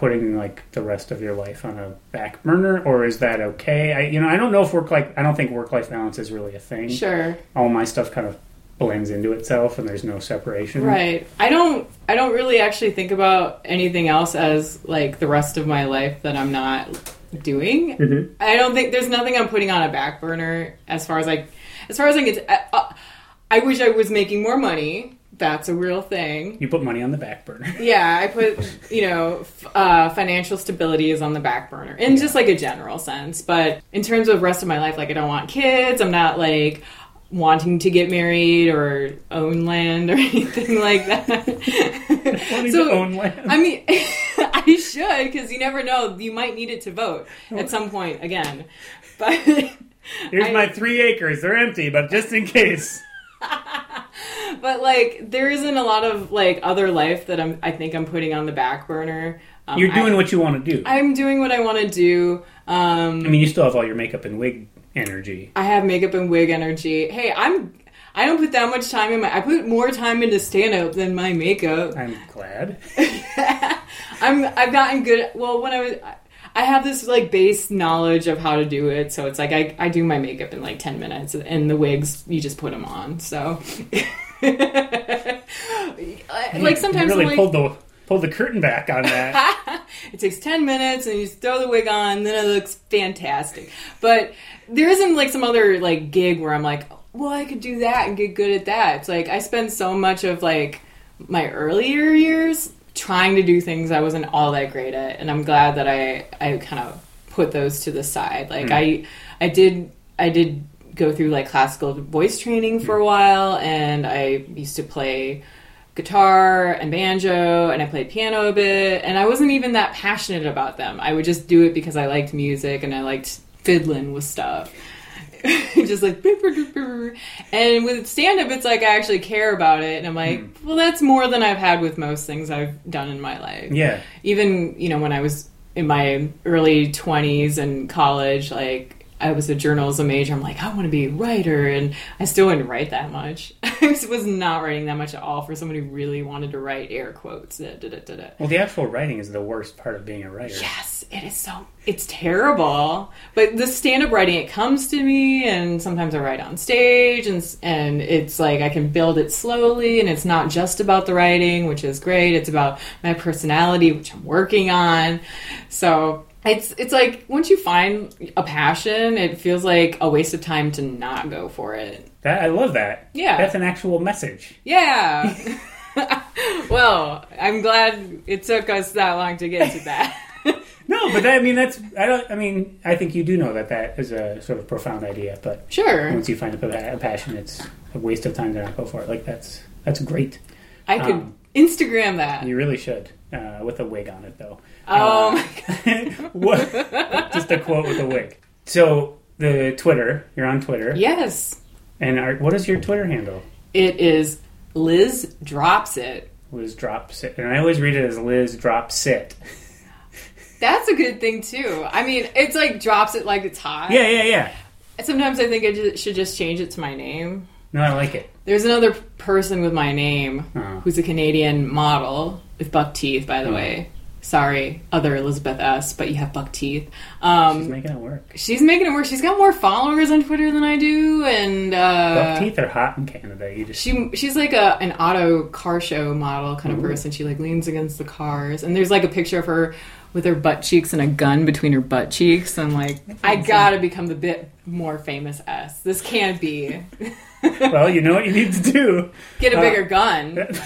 [SPEAKER 1] putting like the rest of your life on a back burner or is that okay i you know i don't know if work like i don't think work life balance is really a thing
[SPEAKER 2] Sure.
[SPEAKER 1] all my stuff kind of blends into itself and there's no separation
[SPEAKER 2] Right. I don't I don't really actually think about anything else as like the rest of my life that I'm not doing.
[SPEAKER 1] Mhm.
[SPEAKER 2] I don't think there's nothing I'm putting on a back burner as far as like as far as I get. I, uh, I wish I was making more money. That's a real thing.
[SPEAKER 1] you put money on the back burner
[SPEAKER 2] Yeah, I put you know f- uh, financial stability is on the back burner in just like a general sense. But in terms of rest of my life, like I don't want kids. I'm not like wanting to get married or own land or anything like that.
[SPEAKER 1] Wanting
[SPEAKER 2] So,
[SPEAKER 1] to own land.
[SPEAKER 2] I mean, I should because you never know. You might need it to vote at some point again. But
[SPEAKER 1] here's
[SPEAKER 2] I-
[SPEAKER 1] my three acres they're empty but just in case
[SPEAKER 2] but like there isn't a lot of like other life that I'm. I think I'm putting on the back burner. Um,
[SPEAKER 1] you're doing
[SPEAKER 2] I,
[SPEAKER 1] what you want to do
[SPEAKER 2] I'm doing what I want to do. Um,
[SPEAKER 1] i mean you still have all your makeup and wig energy
[SPEAKER 2] I have makeup and wig energy. Hey, I'm. I don't put that much time in my. I put more time into stand up than my makeup.
[SPEAKER 1] i'm glad
[SPEAKER 2] I'm. I've gotten good. Well, when I was. I have this like base knowledge of how to do it, so it's like I, I do my makeup in like ten minutes, and the wigs you just put them on. So, like sometimes
[SPEAKER 1] you really
[SPEAKER 2] like,
[SPEAKER 1] pulled the pulled the curtain back on that.
[SPEAKER 2] It takes 10 minutes and you just throw the wig on then it looks fantastic. But there isn't like some other like gig where i'm like well i could do that and get good at that. It's like i spend so much of like my earlier years trying to do things i wasn't all that great at and i'm glad that i i kind of put those to the side. Like hmm. i i did i did go through like classical voice training for a while and i used to play guitar and banjo and I played piano a bit and I wasn't even that passionate about them. I would just do it because I liked music and I liked fiddling with stuff. just like and with stand up it's like I actually care about it and I'm like, hmm. well that's more than I've had with most things I've done in my life.
[SPEAKER 1] yeah
[SPEAKER 2] Even, you know, when I was in my early 20s and college like I was a journalism major. I'm like, I want to be a writer, and I still didn't write that much. I was not writing that much at all for somebody who really wanted to write air quotes. Da, da, da, da, da.
[SPEAKER 1] well the actual writing is the worst part of being a writer
[SPEAKER 2] Yes, it is so. It's terrible. But the stand-up writing, it comes to me, and sometimes I write on stage, and and it's like I can build it slowly, and it's not just about the writing, which is great. It's about my personality, which I'm working on. So it's it's like once you find a passion, it feels like a waste of time to not go for it.
[SPEAKER 1] that, i love that
[SPEAKER 2] Yeah.
[SPEAKER 1] that's an actual message
[SPEAKER 2] Yeah. well, I'm glad it took us that long to get to that.
[SPEAKER 1] no but that, i mean that's i don't i mean i think you do know that that is a sort of profound idea but
[SPEAKER 2] sure.
[SPEAKER 1] once you find a, a passion it's a waste of time to not go for it like that's that's great
[SPEAKER 2] I could
[SPEAKER 1] Um,
[SPEAKER 2] Instagram that.
[SPEAKER 1] you really should uh, with a wig on it though
[SPEAKER 2] Oh
[SPEAKER 1] Uh, what, just a quote with a wig so the twitter you're on twitter
[SPEAKER 2] Yes.
[SPEAKER 1] and are, what is your twitter handle
[SPEAKER 2] It is Liz drops it.
[SPEAKER 1] Liz drops it, and I always read it as Liz drop sit.
[SPEAKER 2] That's a good thing too. I mean, it's like drops it like it's hot.
[SPEAKER 1] Yeah, yeah, yeah.
[SPEAKER 2] Sometimes I think I should just change it to my name.
[SPEAKER 1] No, I like it.
[SPEAKER 2] There's another person with my name
[SPEAKER 1] Oh.
[SPEAKER 2] who's a Canadian model with buck teeth, by the
[SPEAKER 1] Oh.
[SPEAKER 2] way. Sorry, other Elizabeth Ess, but you have buck teeth. Um,
[SPEAKER 1] She's making it work.
[SPEAKER 2] she's making it work. She's got more followers on Twitter than I do, and uh,
[SPEAKER 1] Buck teeth are hot in Canada. You just
[SPEAKER 2] she she's like a an auto car show model kind of
[SPEAKER 1] Ooh.
[SPEAKER 2] person. She like leans against the cars, and there's like a picture of her with her butt cheeks and a gun between her butt cheeks. I'm like, I gotta become the bit more famous S. This can't be.
[SPEAKER 1] well, you know what you need to do.
[SPEAKER 2] Get a
[SPEAKER 1] Uh,
[SPEAKER 2] bigger gun.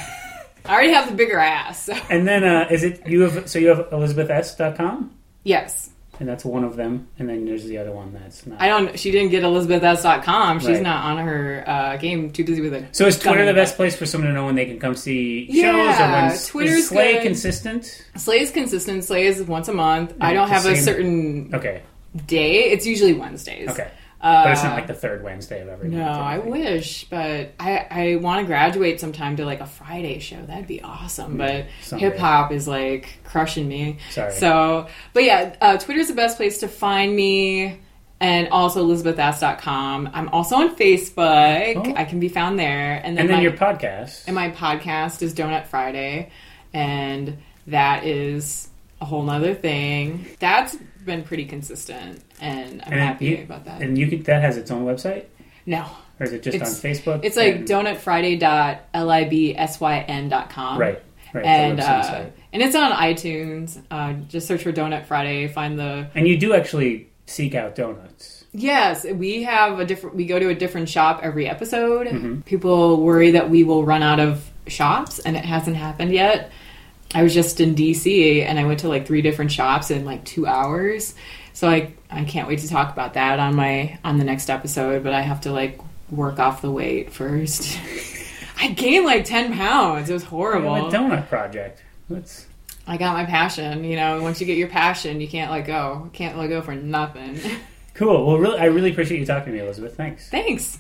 [SPEAKER 2] I already have the bigger ass. So.
[SPEAKER 1] And then uh, is it you have so you have elizabethess.com?
[SPEAKER 2] Yes.
[SPEAKER 1] and that's one of them. And then there's the other one that's not.
[SPEAKER 2] I don't. She didn't get ElizabethEss.com. She's
[SPEAKER 1] Right.
[SPEAKER 2] not on her uh, game. Too busy with it.
[SPEAKER 1] so is Twitter the best place for someone to know when they can come see shows?
[SPEAKER 2] Yeah,
[SPEAKER 1] or when
[SPEAKER 2] Twitter's
[SPEAKER 1] is Slay
[SPEAKER 2] good.
[SPEAKER 1] consistent?
[SPEAKER 2] Slay is consistent. Slay is once a month. I don't have a
[SPEAKER 1] same-
[SPEAKER 2] certain
[SPEAKER 1] Okay,
[SPEAKER 2] day. It's usually Wednesdays.
[SPEAKER 1] okay, but it's not like the third Wednesday of every
[SPEAKER 2] No,
[SPEAKER 1] month. or
[SPEAKER 2] I wish, but I I want to graduate sometime to like a Friday show. That'd be awesome. But hip hop is like crushing me.
[SPEAKER 1] Sorry.
[SPEAKER 2] So, but yeah, uh, Twitter's the best place to find me. And also ElizabethEss.com. I'm also on Facebook.
[SPEAKER 1] Oh.
[SPEAKER 2] I can be found there. And then,
[SPEAKER 1] And then
[SPEAKER 2] my,
[SPEAKER 1] your podcast.
[SPEAKER 2] and my podcast is Donut Friday. And that is a whole nother thing. That's been pretty consistent. And I'm
[SPEAKER 1] And
[SPEAKER 2] happy
[SPEAKER 1] you-
[SPEAKER 2] about that.
[SPEAKER 1] And you can, that has its own website,
[SPEAKER 2] no.
[SPEAKER 1] or is it just
[SPEAKER 2] It's-
[SPEAKER 1] on Facebook?
[SPEAKER 2] It's like
[SPEAKER 1] And-
[SPEAKER 2] donutfriday.libsyn.com.
[SPEAKER 1] right, right,
[SPEAKER 2] And uh, and it's on iTunes. Uh, just search for Donut Friday. Find the
[SPEAKER 1] And you do actually seek out donuts.
[SPEAKER 2] yes. We have a different. We go to a different shop every episode.
[SPEAKER 1] Mm-hmm.
[SPEAKER 2] People worry that we will run out of shops, and it hasn't happened yet. I was just in DC, and I went to like three different shops in like two hours. So I I can't wait to talk about that on my on the next episode. But I have to like work off the weight first. I gained like ten pounds. It was horrible.
[SPEAKER 1] a donut project. That's
[SPEAKER 2] I got my passion. You know, once you get your passion, you can't let go. Can't let go for nothing.
[SPEAKER 1] cool. Well, really, I really appreciate you talking to me, Elizabeth. Thanks.
[SPEAKER 2] Thanks.